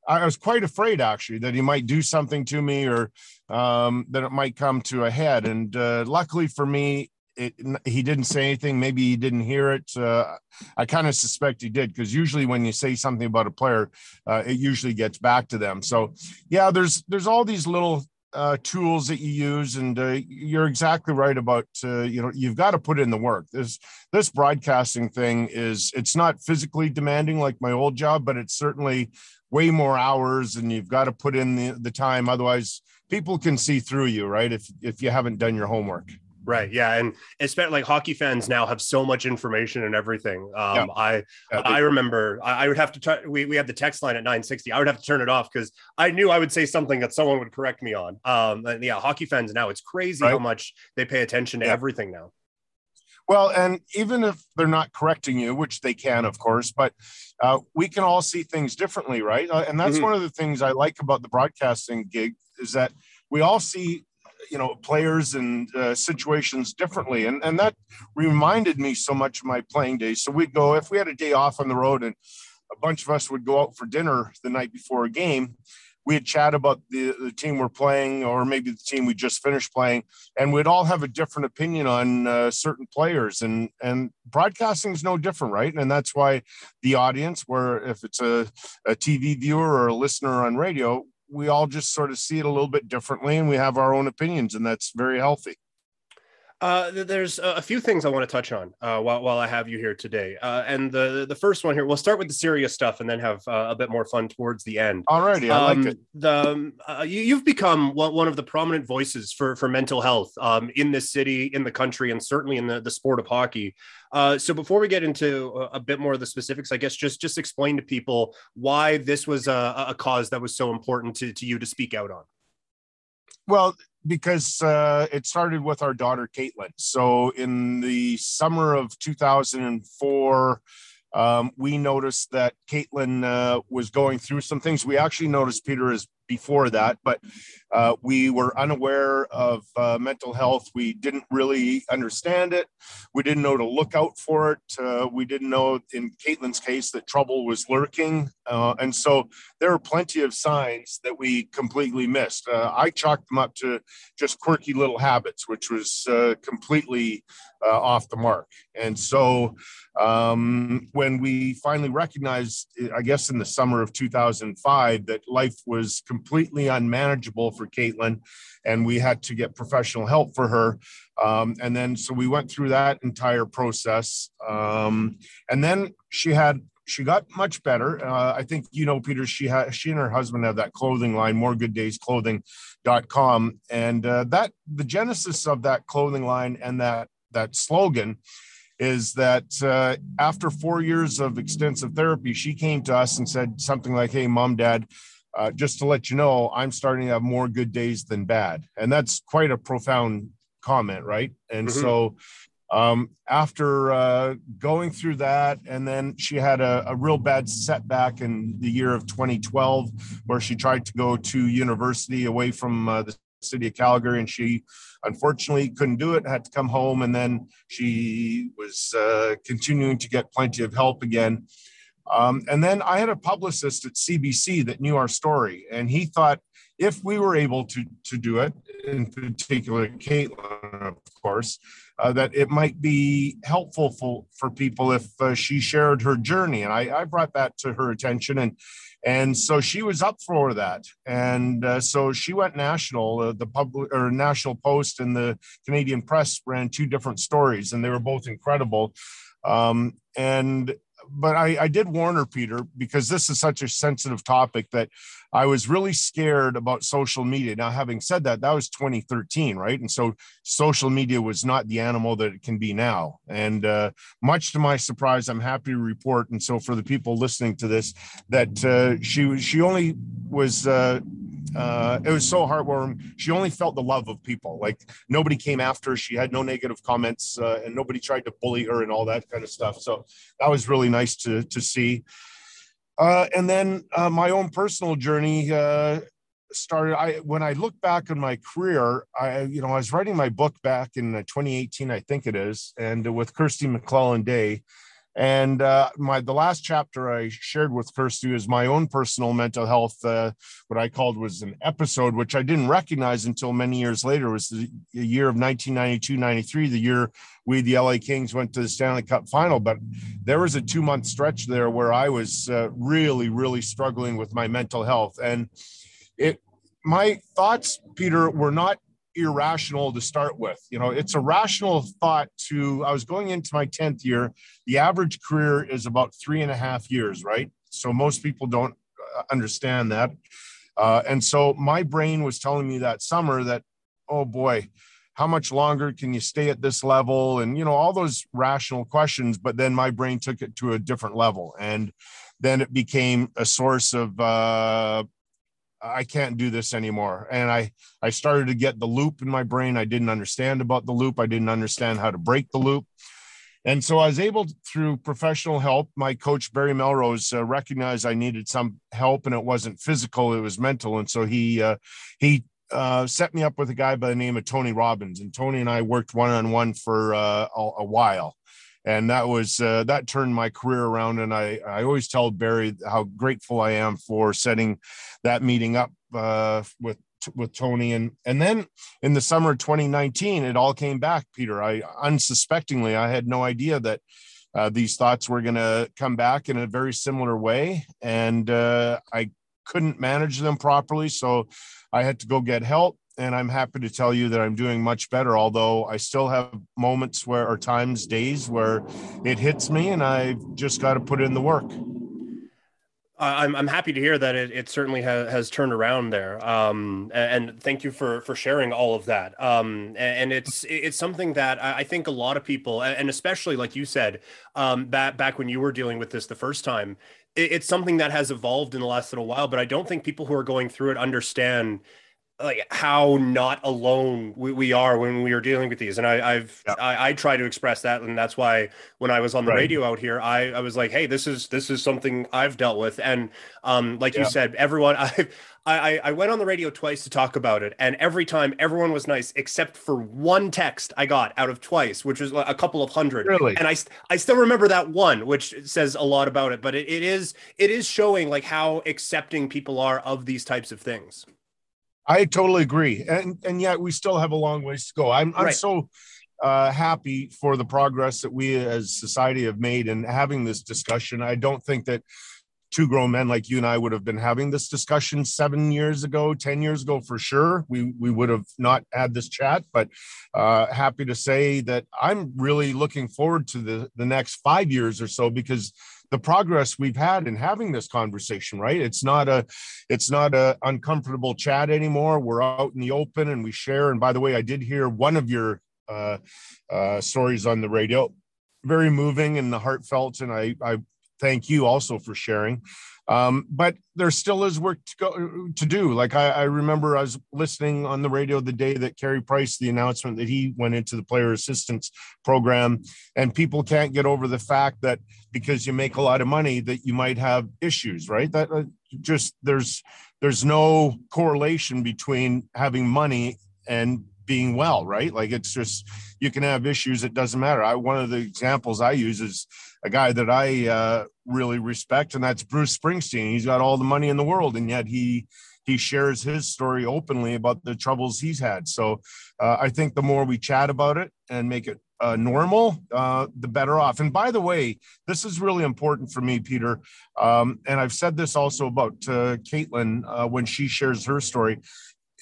Speaker 2: I was quite afraid actually that he might do something to me or um, that it might come to a head. And uh, luckily for me, it, he didn't say anything. Maybe he didn't hear it. Uh, I kind of suspect he did because usually when you say something about a player, uh, it usually gets back to them. So yeah, there's there's all these little uh, tools that you use, and uh, you're exactly right about uh, you know you've got to put in the work. This this broadcasting thing is it's not physically demanding like my old job, but it's certainly way more hours, and you've got to put in the, the time. Otherwise, people can see through you, right? If if you haven't done your homework.
Speaker 1: Right. Yeah. And especially like hockey fans now have so much information and everything. Um, yeah. I yeah, I remember I, I, would have to t- we we had the text line at 960. I would have to turn it off because I knew I would say something that someone would correct me on. Um, and yeah, hockey fans now it's crazy right. how much they pay attention to yeah. everything now.
Speaker 2: Well, and even if they're not correcting you, which they can, of course, but uh, we can all see things differently, right? Uh, and that's mm-hmm. one of the things I like about the broadcasting gig is that we all see you know players and uh, situations differently. And and that reminded me so much of my playing days. So we'd go if we had a day off on the road and a bunch of us would go out for dinner the night before a game we'd chat about the, the team we're playing or maybe the team we just finished playing. And we'd all have a different opinion on uh, certain players. And and broadcasting is no different right? And that's why the audience where if it's a, a tv viewer or a listener on radio we all just sort of see it a little bit differently and we have our own opinions and that's very healthy
Speaker 1: uh, there's a few things I want to touch on uh, while, while I have you here today. Uh, and the the first one here, we'll start with the serious stuff and then have uh, a bit more fun towards the end.
Speaker 2: Alrighty, I um, like it.
Speaker 1: The, um, uh, you, have become one, of the prominent voices for, for mental health um, in this city, in the country, and certainly in the, the sport of hockey. Uh, so before we get into a, a, bit more of the specifics, I guess just just explain to people why this was a, a cause that was so important to, to you to speak out on.
Speaker 2: Well, because uh, it started with our daughter Caitlin. So in the summer of 2004, um, we noticed that Caitlin uh, was going through some things. We actually noticed Peter is before that, but uh, we were unaware of uh, mental health. We didn't really understand it. We didn't know to look out for it. Uh, we didn't know, in Caitlin's case, that trouble was lurking. Uh, and so there are plenty of signs that we completely missed. Uh, I chalked them up to just quirky little habits, which was uh, completely off the mark. And so um, when we finally recognized, I guess in the summer of 2005, that life was completely unmanageable for Caitlin, and we had to get professional help for her. Um, and then, so we went through that entire process. Um, and then she had she got much better. Uh, I think you know, Peter. She had she and her husband have that clothing line, moregooddaysclothing.com, and uh, that the genesis of that clothing line and that that slogan is that uh, after four years of extensive therapy, she came to us and said something like, "Hey, mom, dad." Uh, just to let you know, I'm starting to have more good days than bad. And that's quite a profound comment, right? And mm-hmm. so um, after uh, going through that, and then she had a, a, real bad setback in the year of 2012, where she tried to go to university away from uh, the city of Calgary, and she unfortunately couldn't do it, had to come home, and then she was uh, continuing to get plenty of help again. Um, and then I had a publicist at CBC that knew our story, and he thought if we were able to to do it, in particular Caitlin, of course, uh, that it might be helpful for, for people if uh, she shared her journey. And I, I brought that to her attention, and and so she was up for that. And uh, so she went national. Uh, the public or National Post and the Canadian Press ran two different stories, and they were both incredible. Um, and but I, I did warn her, Peter, because this is such a sensitive topic that I was really scared about social media. Now, having said that, that was 2013, right? And so social media was not the animal that it can be now. And uh, much to my surprise, I'm happy to report. And so for the people listening to this, that uh, she was she only was uh, uh, it was so heartwarming. She only felt the love of people. Like nobody came after her. She had no negative comments, uh, and nobody tried to bully her and all that kind of stuff. So that was really nice to to see. Uh, and then uh, my own personal journey uh, started. I when I look back on my career, I you know I was writing my book back in uh, 2018, I think it is, and with Kirstie McLellan Day and uh, my the last chapter I shared with Kirstie is my own personal mental health. Uh, what I called was an episode, which I didn't recognize until many years later. It was the, year of 1992-93, the year we, the LA Kings, went to the Stanley Cup final. But there was a two-month stretch there where I was uh, really, really struggling with my mental health, and it. My thoughts, Peter, were not irrational to start with. You know, it's a rational thought to, I was going into my 10th year. The average career is about three and a half years, right? So most people don't uh, understand that. Uh, and so my brain was telling me that summer that, oh boy, how much longer can you stay at this level? And, you know, all those rational questions. But then my brain took it to a different level. And then it became a source of uh, I can't do this anymore. And I I started to get the loop in my brain. I didn't understand about the loop. I didn't understand how to break the loop. And so I was able through professional help, my coach Barry Melrose uh, recognized I needed some help and it wasn't physical, it was mental. And so he uh, he uh, set me up with a guy by the name of Tony Robbins, and Tony and I worked one on one for uh, a, a, while, and that was uh, that turned my career around. And I I always tell Barry how grateful I am for setting that meeting up uh, with with Tony, and and then in the summer of 2019, it all came back, Peter. I unsuspectingly I had no idea that. Uh, these thoughts were going to come back in a very similar way, and uh, I couldn't manage them properly. So I had to go get help. And I'm happy to tell you that I'm doing much better, although I still have moments where, or times, days where it hits me and I've just got to put in the work.
Speaker 1: I'm, I'm happy to hear that it, it certainly ha- has turned around there. Um, and, thank you for, for sharing all of that. Um, and, it's, it's something that I think a lot of people, and especially like you said, um, back, back when you were dealing with this the first time, it's something that has evolved in the last little while, but I don't think people who are going through it understand like how not alone we, we are when we are dealing with these. And I, I've yep. I, I, try to express that, and that's why when I was on the right. radio out here, I, I was like, hey, this is this is something I've dealt with. And um, like yep. you said, everyone (laughs) I I, I went on the radio twice to talk about it, and every time everyone was nice except for one text I got out of twice, which was a couple of hundred.
Speaker 2: Really?
Speaker 1: And I I still remember that one, which says a lot about it. But it, it is it is showing like how accepting people are of these types of things.
Speaker 2: I totally agree, and and yet we still have a long ways to go. I'm I'm right. so uh, happy for the progress that we as society have made in having this discussion. I don't think that two grown men like you and I would have been having this discussion seven years ago, 10 years ago for sure. We, we would have not had this chat, but uh, happy to say that I'm really looking forward to the, the next five years or so because the progress we've had in having this conversation right? It's not a it's not a uncomfortable chat anymore. We're out in the open and we share. And by the way i did hear one of your uh, uh, stories on the radio. Very moving and the heartfelt. And i i thank you also for sharing. Um, but there still is work to go to do. Like I, I, remember I was listening on the radio the day that Carey Price, the announcement that he went into the player assistance program, and people can't get over the fact that because you make a lot of money that you might have issues, right? That uh, just there's there's no correlation between having money and being well, right? Like it's just you can have issues. It doesn't matter. I one of the examples I use is a guy that I uh, really respect, and that's Bruce Springsteen. He's got all the money in the world, and yet he he shares his story openly about the troubles he's had. So uh, I think the more we chat about it and make it uh, normal, uh, the better off. And by the way, this is really important for me, Peter. Um, and I've said this also about uh, Caitlin uh, when she shares her story.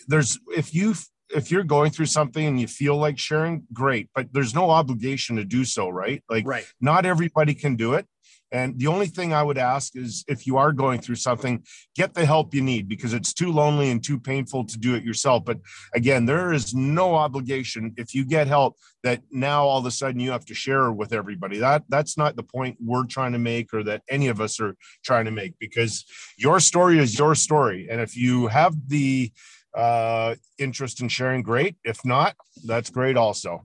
Speaker 2: There's if you if you're going through something and you feel like sharing, great, but there's no obligation to do so, right? Like,
Speaker 1: right.
Speaker 2: not everybody can do it. And the only thing I would ask is if you are going through something, get the help you need because it's too lonely and too painful to do it yourself. But again, there is no obligation if you get help that now all of a sudden you have to share with everybody. That that's not the point we're trying to make or that any of us are trying to make because your story is your story. And if you have the uh, interest in sharing, great. If not, that's great also.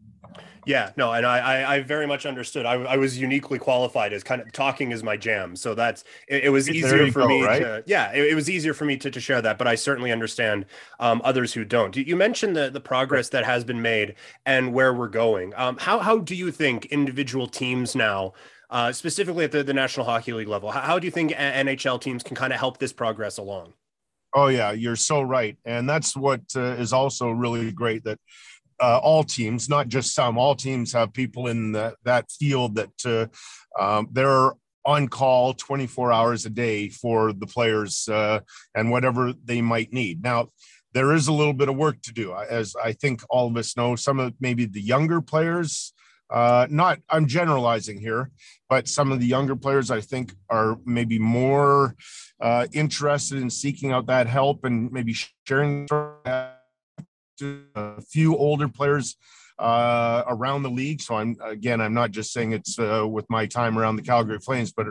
Speaker 1: Yeah, no, and I, I, very much understood. I, I was uniquely qualified as kind of talking is my jam, so that's it, it was easier for go, me right? to yeah, it, it, was easier for me to, to share that. But I certainly understand um, others who don't. You mentioned the the progress that has been made and where we're going. Um, how how do you think individual teams now, uh, specifically at the, the National Hockey League level, how, how do you think NHL teams can kind of help this progress along?
Speaker 2: Oh yeah, you're so right, and that's what uh, is also really great that uh, all teams, not just some, all teams have people in the, that field that uh, um, they're on call 24 hours a day for the players uh, and whatever they might need. Now, there is a little bit of work to do, as I think all of us know. Some of maybe the younger players uh, not i'm generalizing here but some of the younger players i think are maybe more uh, interested in seeking out that help and maybe sharing a few older players uh, around the league. So I'm again, I'm not just saying it's uh, with my time around the Calgary Flames, but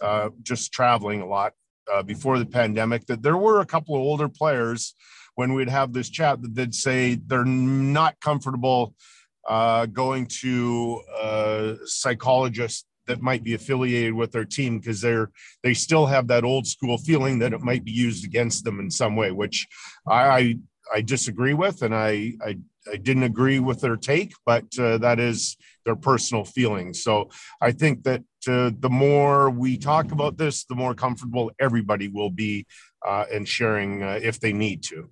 Speaker 2: uh, just traveling a lot uh, before the pandemic. That there were a couple of older players when we'd have this chat that they'd say they're not comfortable uh, going to a psychologist that might be affiliated with their team because they're they still have that old school feeling that it might be used against them in some way which I I disagree with, and I, I, I didn't agree with their take, but uh, that is their personal feelings. So I think that uh, the more we talk about this, the more comfortable everybody will be uh, in sharing uh, if they need to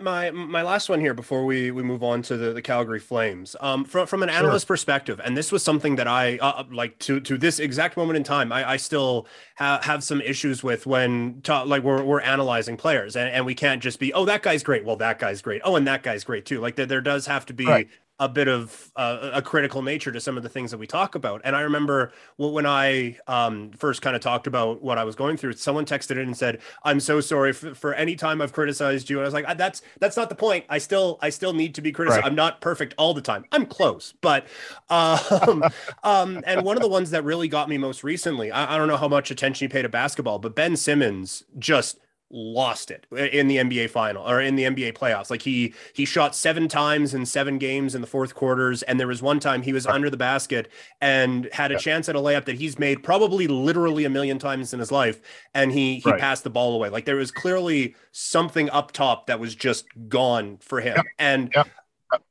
Speaker 1: my my last one here before we we move on to the, the Calgary Flames. Um, from from an analyst sure. perspective, and this was something that I uh, uh, like to to this exact moment in time, I, I still ha- have some issues with when ta- like we're we're analyzing players, and, and we can't just be oh that guy's great, well that guy's great, oh and that guy's great too. Like there, there does have to be right a bit of uh, a critical nature to some of the things that we talk about. And I remember when I um, first kind of talked about what I was going through, someone texted in and said, "I'm so sorry for, for any time I've criticized you." And I was like, "That's that's not the point. I still I still need to be criticized. Right. I'm not perfect all the time. I'm close, but um, (laughs) um, and one of the ones that really got me most recently, I, I don't know how much attention you pay to basketball, but Ben Simmons just lost it in the NBA final or in the NBA playoffs. Like he he shot seven times in seven games in the fourth quarters, and there was one time he was under the basket and had a yeah. chance at a layup that he's made probably literally a million times in his life, and he he right. passed the ball away. Like there was clearly something up top that was just gone for him, yeah. and yeah.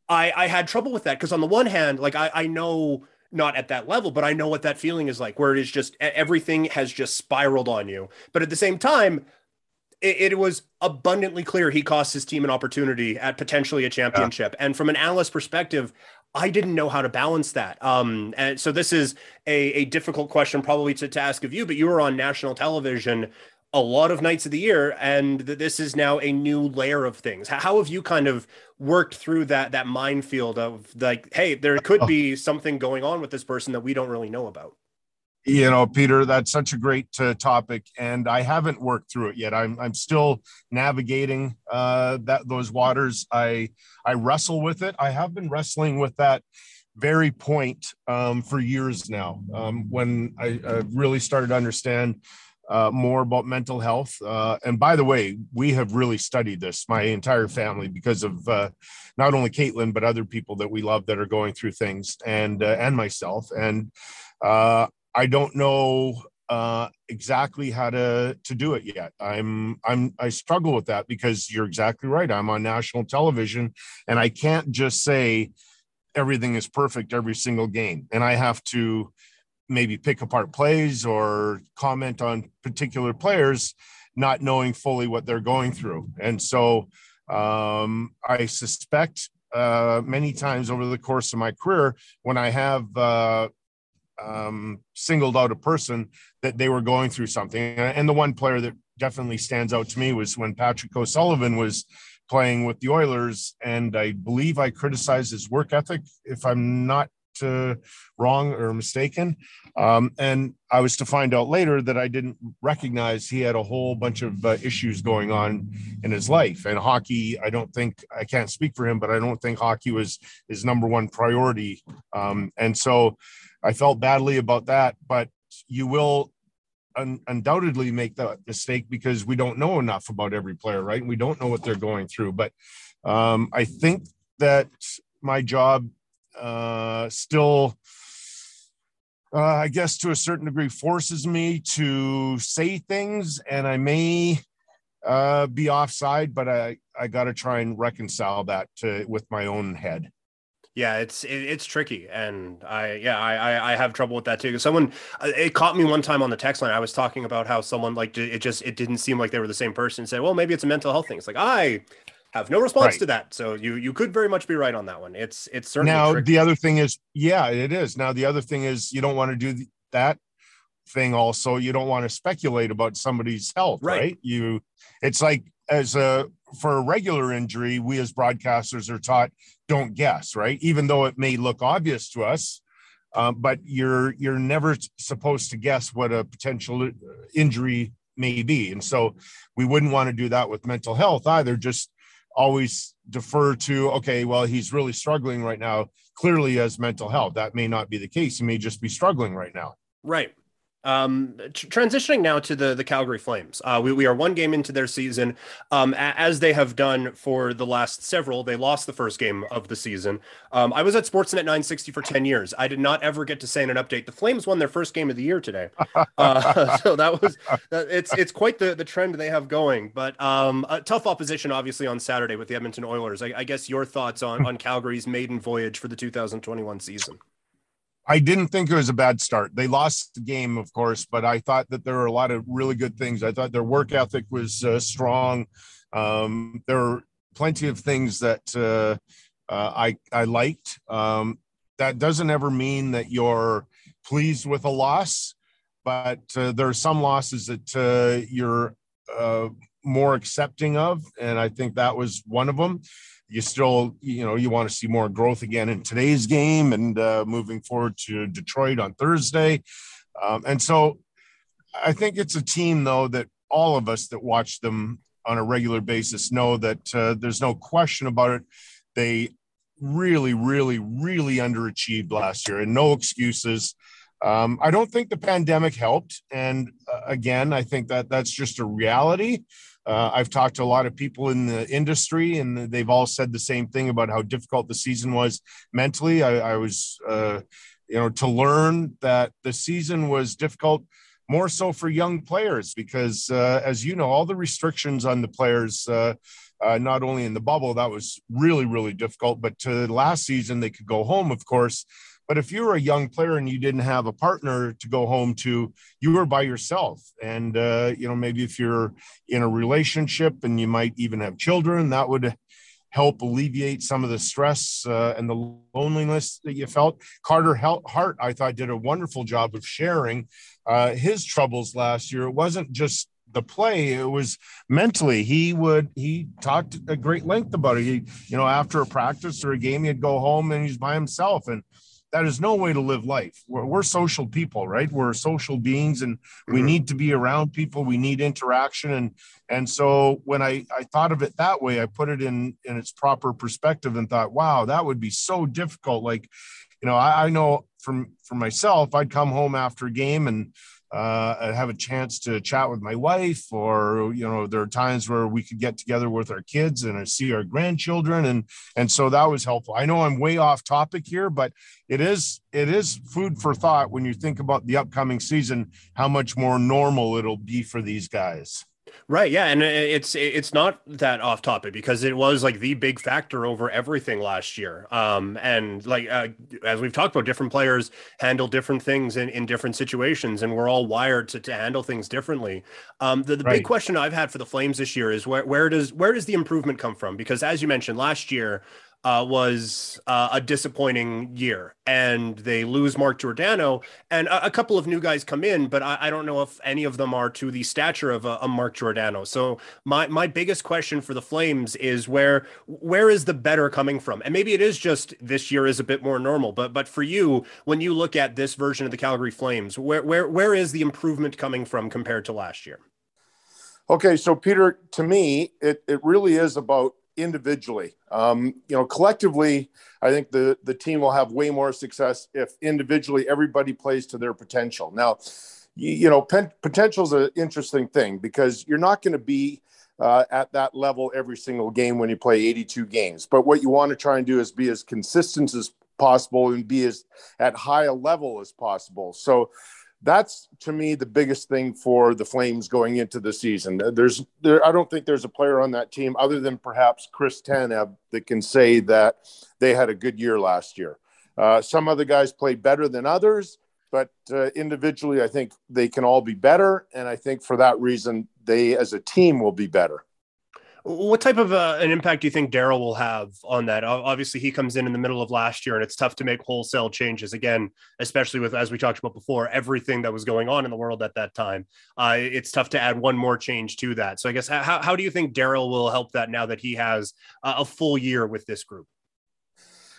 Speaker 1: I I had trouble with that because on the one hand, like I I know not at that level, but I know what that feeling is like, where it is just everything has just spiraled on you. But at the same time, it, it, was abundantly clear he cost his team an opportunity at potentially a championship. Yeah. And from an analyst perspective, I didn't know how to balance that. Um, and so this is a, a difficult question probably to, to ask of you, but you were on national television a lot of nights of the year, and this is now a new layer of things. How have you kind of worked through that that minefield of like, hey, there could oh. be something going on with this person that we don't really know about?
Speaker 2: You know peter that's such a great uh, topic and i haven't worked through it yet. I'm, I'm still navigating uh, that those waters. I i wrestle with it. I have been wrestling with that very point um, for years now um, when I, I, really started to understand uh, more about mental health. Uh, and by the way we have really studied this my entire family because of uh, not only caitlin but other people that we love that are going through things and uh, and myself. And uh, I don't know uh, exactly how to to do it yet. I'm I'm I struggle with that because you're exactly right. I'm on national television, and I can't just say everything is perfect every single game, and I have to maybe pick apart plays or comment on particular players, not knowing fully what they're going through, and so um, I suspect uh, many times over the course of my career when I have uh, um, singled out a person that they were going through something. And the one player that definitely stands out to me was when Patrick O'Sullivan was playing with the Oilers, and I believe I criticized his work ethic, if I'm not uh, wrong or mistaken. Um, and I was to find out later that I didn't recognize he had a whole bunch of uh, issues going on in his life. And hockey, I don't think I can't speak for him, but I don't think hockey was his number one priority. Um, and so I felt badly about that, but you will un- undoubtedly make that mistake because we don't know enough about every player, right? We don't know what they're going through. But um, I think that my job uh, still, uh, I guess, to a certain degree, forces me to say things, and I may uh, be offside, but I I got to try and reconcile that to, with my own head.
Speaker 1: Yeah, it's it, it's tricky, and I yeah I I have trouble with that too. Someone uh, it caught me one time on the text line. I was talking about how someone like it just it didn't seem like they were the same person. Said, well, maybe it's a mental health thing. It's like I have no response right. to that. So you you could very much be right on that one. It's it's certainly
Speaker 2: now
Speaker 1: tricky.
Speaker 2: the other thing is yeah it is now the other thing is you don't want to do that thing also you don't want to speculate about somebody's health right, right? you it's like as a for a regular injury, we as broadcasters are taught don't guess, right? Even though it may look obvious to us, um, but you're you're never supposed to guess what a potential uh, injury may be, and so we wouldn't want to do that with mental health either. Just always defer to okay, well, he's really struggling right now. Clearly, as mental health, that may not be the case. He may just be struggling right now.
Speaker 1: Right. Um, transitioning now to the the Calgary Flames, uh, we, we are one game into their season. Um, a- as they have done for the last several, they lost the first game of the season. Um, I was at Sportsnet 960 for 10 years. I did not ever get to say in an update the Flames won their first game of the year today. (laughs) Uh, (laughs) so that was it's it's quite the the trend they have going. But um, a tough opposition, obviously, on Saturday with the Edmonton Oilers. I, I guess your thoughts on (laughs) on Calgary's maiden voyage for the 2021 season.
Speaker 2: I didn't think it was a bad start. They lost the game, of course, but I thought that there were a lot of really good things. I thought their work ethic was uh, strong. Um, there were plenty of things that uh, uh, I I liked. Um, that doesn't ever mean that you're pleased with a loss, but uh, there are some losses that uh, you're uh, more accepting of, and I think that was one of them you still, you know, you want to see more growth again in today's game and uh, moving forward to Detroit on Thursday. Um, and so I think it's a team, though, that all of us that watch them on a regular basis know that uh, there's no question about it. They really, really, really underachieved last year and no excuses. Um, I don't think the pandemic helped. And uh, again, I think that that's just a reality. Uh, I've talked to a lot of people in the industry, and they've all said the same thing about how difficult the season was mentally. I, I was, uh, you know, to learn that the season was difficult more so for young players because, uh, as you know, all the restrictions on the players. Uh, uh, not only in the bubble, that was really, really difficult, but to last season, they could go home, of course. But if you were a young player and you didn't have a partner to go home to, you were by yourself. And, uh, you know, maybe if you're in a relationship and you might even have children, that would help alleviate some of the stress uh, and the loneliness that you felt. Carter Hart, I thought, did a wonderful job of sharing uh, his troubles last year. It wasn't just the play it was mentally he would he talked a great length about it he you know after a practice or a game he'd go home and he's by himself and that is no way to live life. We're, we're social people, right? We're social beings, and we mm-hmm. need to be around people. We need interaction, and and so when I I thought of it that way, I put it in in its proper perspective and thought, wow, that would be so difficult. Like, you know, I, I know from for myself, I'd come home after a game and uh, have a chance to chat with my wife, or you know, there are times where we could get together with our kids and see our grandchildren, and and so that was helpful. I know I'm way off topic here, but it is it is food for thought when you think about the upcoming season, how much more normal it'll be for these guys.
Speaker 1: Right. Yeah. And it's it's not that off topic because it was like the big factor over everything last year. Um, and like uh, as we've talked about, different players handle different things in, in different situations, and we're all wired to, to handle things differently. Um, the, the right. big question I've had for the Flames this year is where where does where does the improvement come from? Because as you mentioned last year, uh, was uh, a disappointing year, and they lose Mark Giordano, and a, a couple of new guys come in, but I, I, don't know if any of them are to the stature of a, a, Mark Giordano. So my my biggest question for the Flames is where where is the better coming from? And maybe it is just this year is a bit more normal, but but for you, when you look at this version of the Calgary Flames, where where where is the improvement coming from compared to last year?
Speaker 3: Okay, so Peter, to me, it, it really is about individually. Um, you know, collectively, I think the the team will have way more success if individually everybody plays to their potential. Now, you, you know, pen, potential is an interesting thing because you're not going to be uh, at that level every single game when you play 82 games. But what you want to try and do is be as consistent as possible and be as at high a level as possible. So that's to me the biggest thing for the Flames going into the season. There's there I don't think there's a player on that team other than perhaps Chris Tanev that can say that they had a good year last year. Uh, some other guys played better than others, but uh, individually, I think they can all be better, and I think for that reason, they as a team will be better.
Speaker 1: What type of uh, an impact do you think Daryl will have on that? Obviously, he comes in in the middle of last year, and it's tough to make wholesale changes again, especially with, as we talked about before, everything that was going on in the world at that time. Uh, it's tough to add one more change to that. So, I guess how, how do you think Daryl will help that now that he has a full year with this group?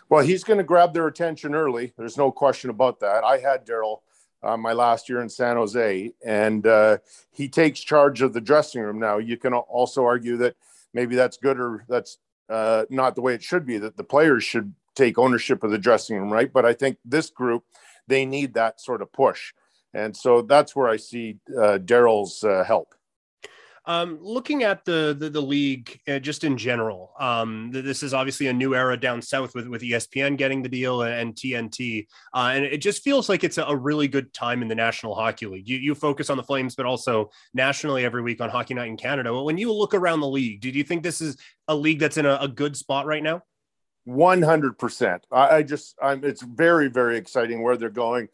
Speaker 3: Well, he's going to grab their attention early. There's no question about that. I had Daryl uh, my last year in San Jose, and uh, he takes charge of the dressing room now. You can also argue that maybe that's good or that's uh, not the way it should be. That the players should take ownership of the dressing room, right? But I think this group they need that sort of push.
Speaker 2: and so that's where I see uh, Daryl's uh, help.
Speaker 1: Um, looking at the the, the league uh, just in general, um, this is obviously a new era down south with with ESPN getting the deal and TNT, uh, and it just feels like it's a, a, really good time in the National Hockey League. You you focus on the Flames, but also nationally every week on Hockey Night in Canada. When you look around the league, do you think this is a league that's in a, a good spot right now?
Speaker 2: One hundred percent. I just, I'm. It's very very exciting where they're going.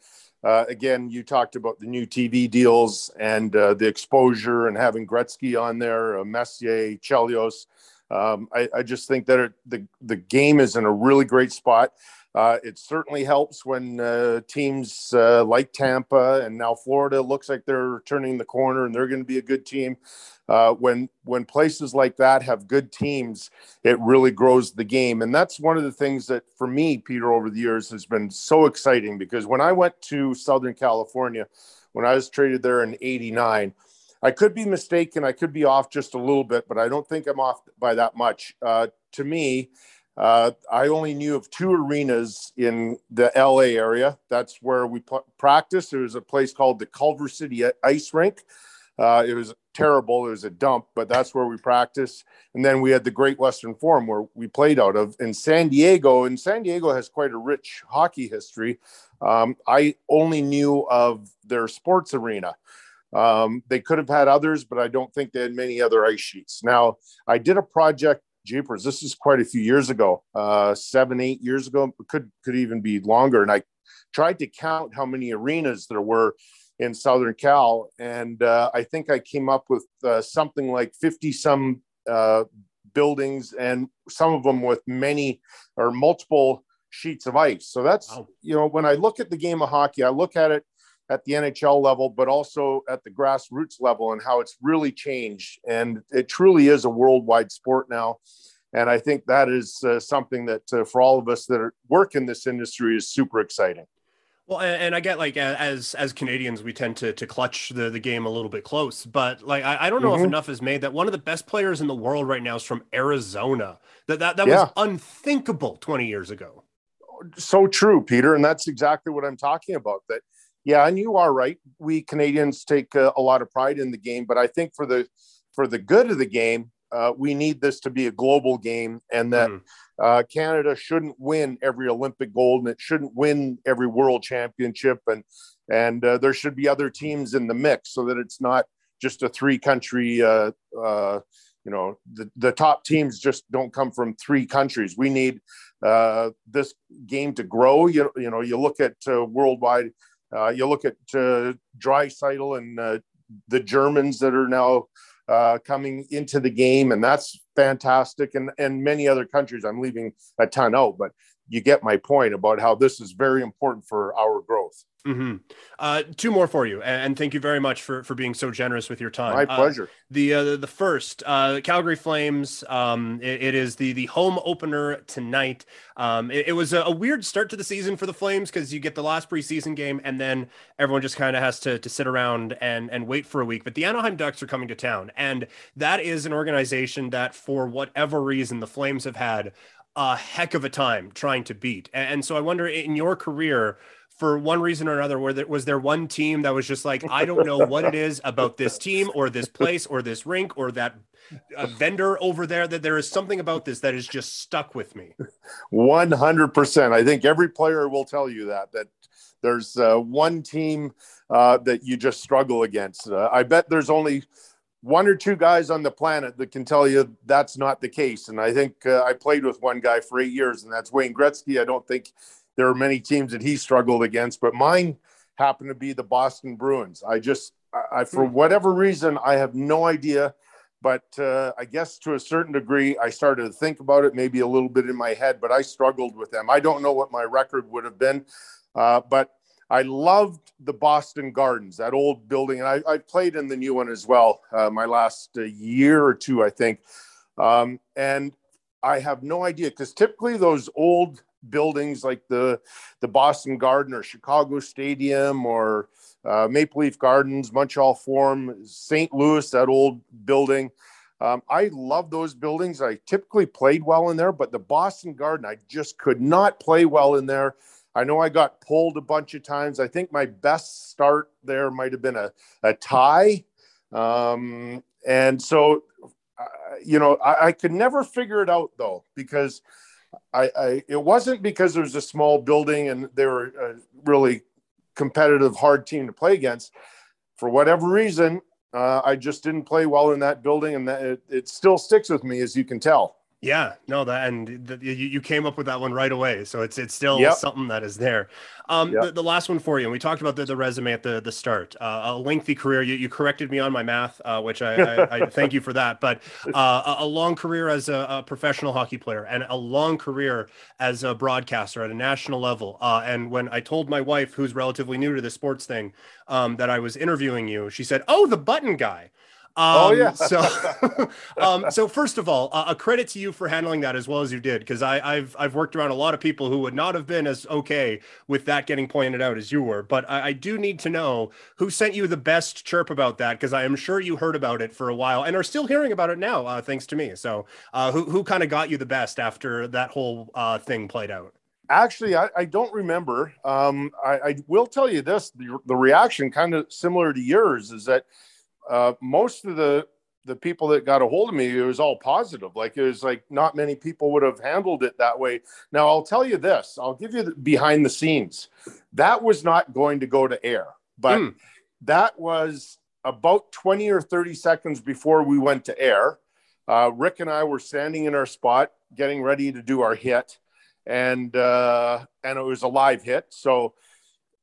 Speaker 2: Uh, again, you talked about the new TV deals and uh, the exposure and having Gretzky on there, uh, Messier, Chelios. Um, I, I, just think that it, the the game is in a really great spot. Uh, it certainly helps when uh, teams uh, like Tampa and now Florida looks like they're turning the corner and they're going to be a good team. Uh, when when places like that have good teams, it really grows the game, and that's one of the things that for me, Peter, over the years has been so exciting because when I went to Southern California, when I was traded there in '89. I could be mistaken. I could be off just a little bit, but I don't think I'm off by that much. Uh, to me, uh, I only knew of two arenas in the LA area. That's where we p- practiced. There was a place called the Culver City Ice Rink. Uh, it was terrible. It was a dump, but that's where we practiced. And then we had the Great Western Forum where we played out of in San Diego. And San Diego has quite a rich hockey history. Um, I only knew of their sports arena. Um, they could have had others, but I don't think they had many other ice sheets. Now, I did a project jeepers, this is quite a few years ago, uh, seven, eight years ago, could could even be longer. And I tried to count how many arenas there were in Southern Cal, and uh, I think I came up with uh, something like fifty some uh, buildings, and some of them with many or multiple sheets of ice. So that's wow. you know when I look at the game of hockey, I look at it at the NHL level, but also at the grassroots level and how it's really changed. And it truly is a worldwide sport now. And I think that is uh, something that uh, for all of us that are, work in this industry is super exciting.
Speaker 1: Well, and, I get like as as Canadians, we tend to to clutch the the game a little bit close, but like I, I don't know mm-hmm. if enough is made that one of the best players in the world right now is from Arizona. That that that yeah. was unthinkable twenty years ago.
Speaker 2: So true, Peter, and that's exactly what I'm talking about. That yeah, and you are right. We Canadians take a, a lot of pride in the game, but I think for the for the good of the game, uh, we need this to be a global game, and that mm. uh, Canada shouldn't win every Olympic gold, and it shouldn't win every World Championship, and and uh, there should be other teams in the mix, so that it's not just a three country. Uh, uh, you know, the, the top teams just don't come from three countries. We need uh, this game to grow. You, you know, you look at worldwide uh, you look at uh, Draisaitl and uh, the Germans that are now uh, coming into the game, and that's fantastic. And and many other countries. I'm leaving a ton out, but you get my point about how this is very important for our growth.
Speaker 1: Mm-hmm. Uh, two more for you, and thank you very much for for being so generous with your time.
Speaker 2: My pleasure.
Speaker 1: Uh, the uh, the first uh, Calgary Flames. Um, it, it is the the home opener tonight. Um, it, it, was a, a, weird start to the season for the Flames because you get the last preseason game, and then everyone just kind of has to to sit around and and wait for a week. But the Anaheim Ducks are coming to town, and that is an organization that, for whatever reason, the Flames have had a heck of a time trying to beat. And, so I wonder in your career for one reason or another, where there was there one team that was just like, I don't know what it is about this team or this place or this rink or that uh, vendor over there that there is something about this that is just stuck with me.
Speaker 2: One hundred percent. I think every player will tell you that that there's uh, one team uh, that you just struggle against. Uh, I bet there's only one or two guys on the planet that can tell you that's not the case. And I think uh, I played with one guy for eight years, and that's Wayne Gretzky. I don't think there are many teams that he struggled against, but mine happened to be the Boston Bruins. I just, I, for hmm. whatever reason, I have no idea. But uh, I guess to a certain degree, I started to think about it, maybe a little bit in my head, but I struggled with them. I don't know what my record would have been, uh, but I loved the Boston Gardens, that old building. And I, I played in the new one as well, uh, my last uh, year or two, I think. Um, and I have no idea because typically those old buildings like the the Boston Garden or Chicago Stadium or uh, Maple Leaf Gardens, Montreal Forum, St. Louis, that old building. Um, I love those buildings. I typically played well in there, but the Boston Garden, I just could not play well in there. I know I got pulled a bunch of times. I think my best start there might have been a, a tie. Um, and so, uh, you know, I, I, could never figure it out though, because I, I, it wasn't because there was a small building and they were a really competitive, hard team to play against. For whatever reason, uh, I just didn't play well in that building, and that, it, it still sticks with me, as you can tell.
Speaker 1: Yeah, no, that and the, you, you came up with that one right away, so it's it's still yep. something that is there. Um, yep. the, the, last one for you, and we talked about the, the resume at the the start. Uh, a lengthy career. You, you corrected me on my math, uh, which I, I, I, (laughs) thank you for that. But uh, a, a, long career as a, a, professional hockey player, and a long career as a broadcaster at a national level. Uh, and when I told my wife, who's relatively new to the sports thing, um, that I was interviewing you, she said, "Oh, the button guy."
Speaker 2: Oh, um, yeah.
Speaker 1: so, (laughs) (laughs) um, so first of all, uh, a credit to you for handling that as well as you did, because I've I've worked around a lot of people who would not have been as okay with that getting pointed out as you were. But I, I do need to know who sent you the best chirp about that, because I am sure you heard about it for a while and are still hearing about it now, uh, thanks to me. So, uh, who who kind of got you the best after that whole uh, thing played out?
Speaker 2: Actually, I, I don't remember. Um, I, I will tell you this: the, the reaction, kind of similar to yours, is that uh, most of the the people that got a hold of me, it was all positive. Like it was like not many people would have handled it that way. Now I'll tell you this: I'll give you the behind the scenes. That was not going to go to air, but mm. that was about 20 or 30 seconds before we went to air. Uh, Rick and I were standing in our spot, getting ready to do our hit, and uh, and it was a live hit. So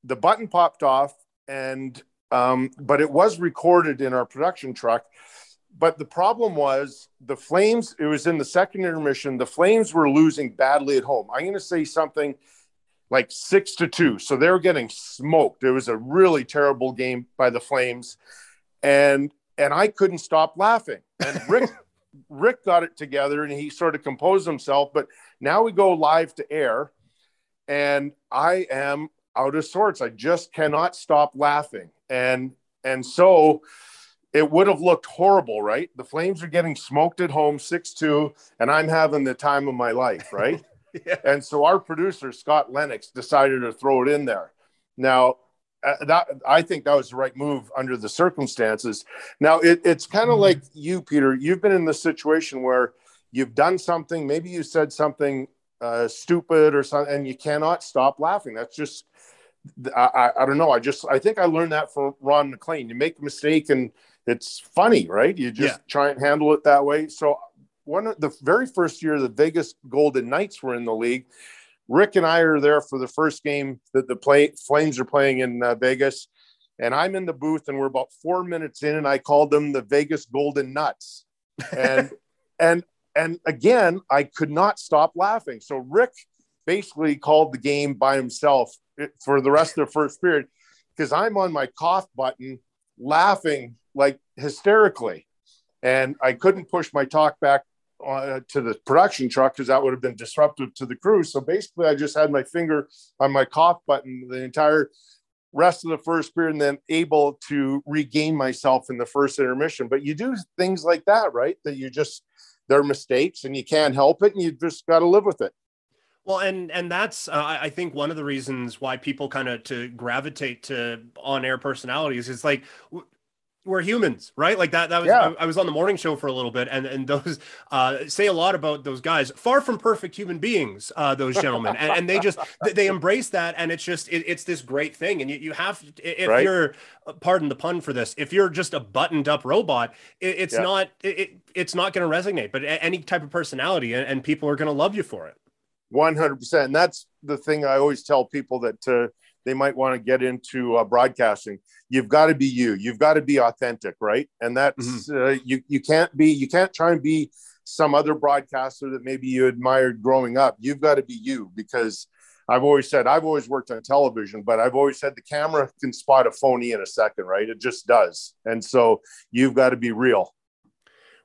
Speaker 2: the button popped off, and um, but it was recorded in our production truck. But the problem was the Flames, it was in the second intermission. The Flames were losing badly at home. I'm going to say something like six to two. So they were getting smoked. It was a really terrible game by the Flames. And and I couldn't stop laughing. And Rick (laughs) Rick got it together and he sort of composed himself. But now we go live to air, and I am out of sorts. I just cannot stop laughing and and so it would have looked horrible, right? The Flames are getting smoked at home, six two, and I'm having the time of my life, (laughs) right? yeah. And so our producer Scott Lennox decided to throw it in there. Now uh, that I think that was the right move under the circumstances. Now it, it's kind of mm-hmm. like you, Peter. You've been in the situation where you've done something, maybe you said something uh, stupid or something, and you cannot stop laughing. That's just I, I, don't know. I just I think I learned that from Ron MacLean. You make a mistake and it's funny, right? You just yeah. try and handle it that way. So one of the very first year the Vegas Golden Knights were in the league, Rick and I are there for the first game that the play, Flames are playing in uh, Vegas, and I'm in the booth and we're about four minutes in, and I called them the Vegas Golden Nuts, and (laughs) and and again I could not stop laughing. So Rick basically called the game by himself for the rest of the first period because I'm on my cough button laughing like hysterically. And I couldn't push my talk back uh, to the production truck because that would have been disruptive to the crew. So basically, I just had my finger on my cough button the entire rest of the first period and then able to regain myself in the first intermission. But you do things like that, right? That you just, they're mistakes and you can't help it and you just got to live with it.
Speaker 1: Well, and and that's uh, I think one of the reasons why people kind of to gravitate to on-air personalities is like we're humans, right? Like that. That was yeah. I, I, was on the morning show for a little bit, and and those uh, say a lot about those guys. Far from perfect human beings, uh, those gentlemen, and, and they just they embrace that, and it's just it, it's this great thing. And you, you have if right? you're uh, pardon the pun for this, if you're just a buttoned up robot, it, it's yeah. not it, it's not going to resonate. But any type of personality, and, and people are going to love you for it.
Speaker 2: 100%. And that's the thing I always tell people that uh, they might want to get into uh, broadcasting. You've got to be you. You've got to be authentic, right? And that's mm-hmm. uh, you. You can't be. You can't try and be some other broadcaster that maybe you admired growing up. You've got to be you because I've always said I've always worked on television, but I've always said the camera can spot a phony in a second, right? It just does. And so you've got to be real.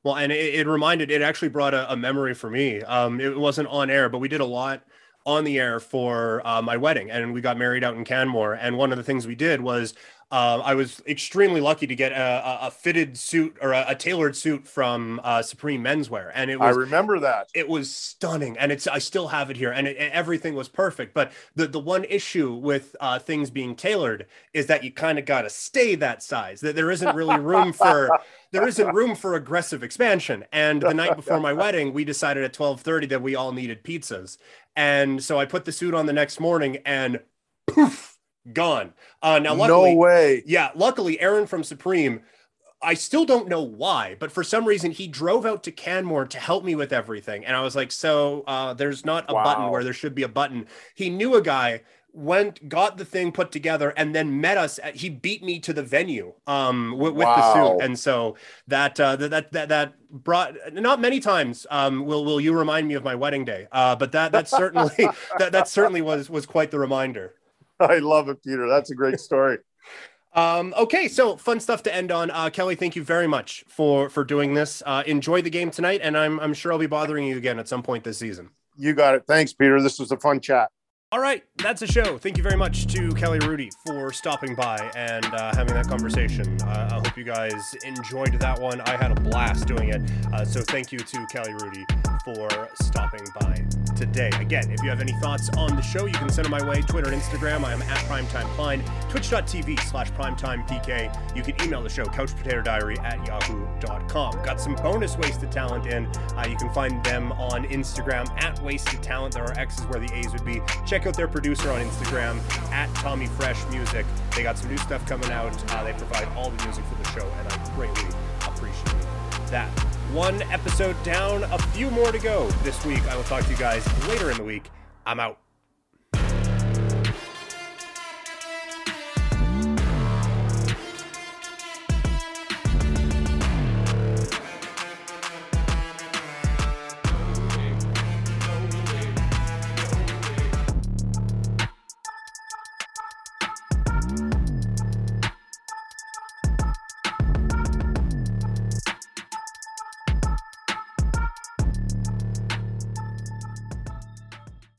Speaker 1: Well, and it, it, reminded, it actually brought a, a memory for me. Um, it wasn't on air, but we did a lot on the air for uh, my wedding and we got married out in Canmore. And one of the things we did was uh, I was extremely lucky to get a, a fitted suit or a, a tailored suit from uh, Supreme Menswear, and it was.
Speaker 3: I remember that.
Speaker 1: It was stunning, and it's. I still have it here, and it, everything was perfect. But the the one issue with uh, things being tailored is that you kind of got to stay that size. That there isn't really room for (laughs) there isn't room for aggressive expansion. And the night before my (laughs) wedding, we decided at twelve thirty that we all needed pizzas, and so I put the suit on the next morning, and poof gone. Uh, now, luckily,
Speaker 3: no way.
Speaker 1: Yeah, luckily, Aaron from Supreme. I still don't know why, but for some reason he drove out to Canmore to help me with everything, and I was like, "So uh, there's not a wow. button where there should be a button." He knew a guy, went, got the thing put together, and then met us. At, he beat me to the venue um, with, with wow. the suit, and so that, uh, that that that brought not many times um, will will you remind me of my wedding day, uh, but that that certainly (laughs) that that certainly was was quite the reminder. (laughs)
Speaker 3: I love it, Peter. That's a great story.
Speaker 1: Um, okay, so fun stuff to end on. Uh, Kelly, thank you very much for for doing this. Uh, enjoy the game tonight, and I'm I'm sure I'll be bothering you again at some point this season.
Speaker 3: You got it. Thanks, Peter. This was a fun chat.
Speaker 1: All right, that's a show. Thank you very much to Kelly Hrudey for stopping by and uh, having that conversation. Uh, I hope you guys enjoyed that one. I had a blast doing it. Uh, so thank you to Kelly Hrudey for stopping by today. Again, if you have any thoughts on the show, you can send them my way. Twitter and Instagram, I am at PrimetimeKlein. Twitch.tv slash PrimetimePK. You can email the show, couchpotatodiary at yahoo.com. Got some bonus Wasted Talent in. Uh, you can find them on Instagram at Wasted Talent. There are X's where the A's would be. Check out their producer on Instagram at Tommy Fresh Music. They got some new stuff coming out. Uh, they provide all the music for the show, and I greatly appreciate that. One episode down, a few more to go this week. I will talk to you guys later in the week. I'm out.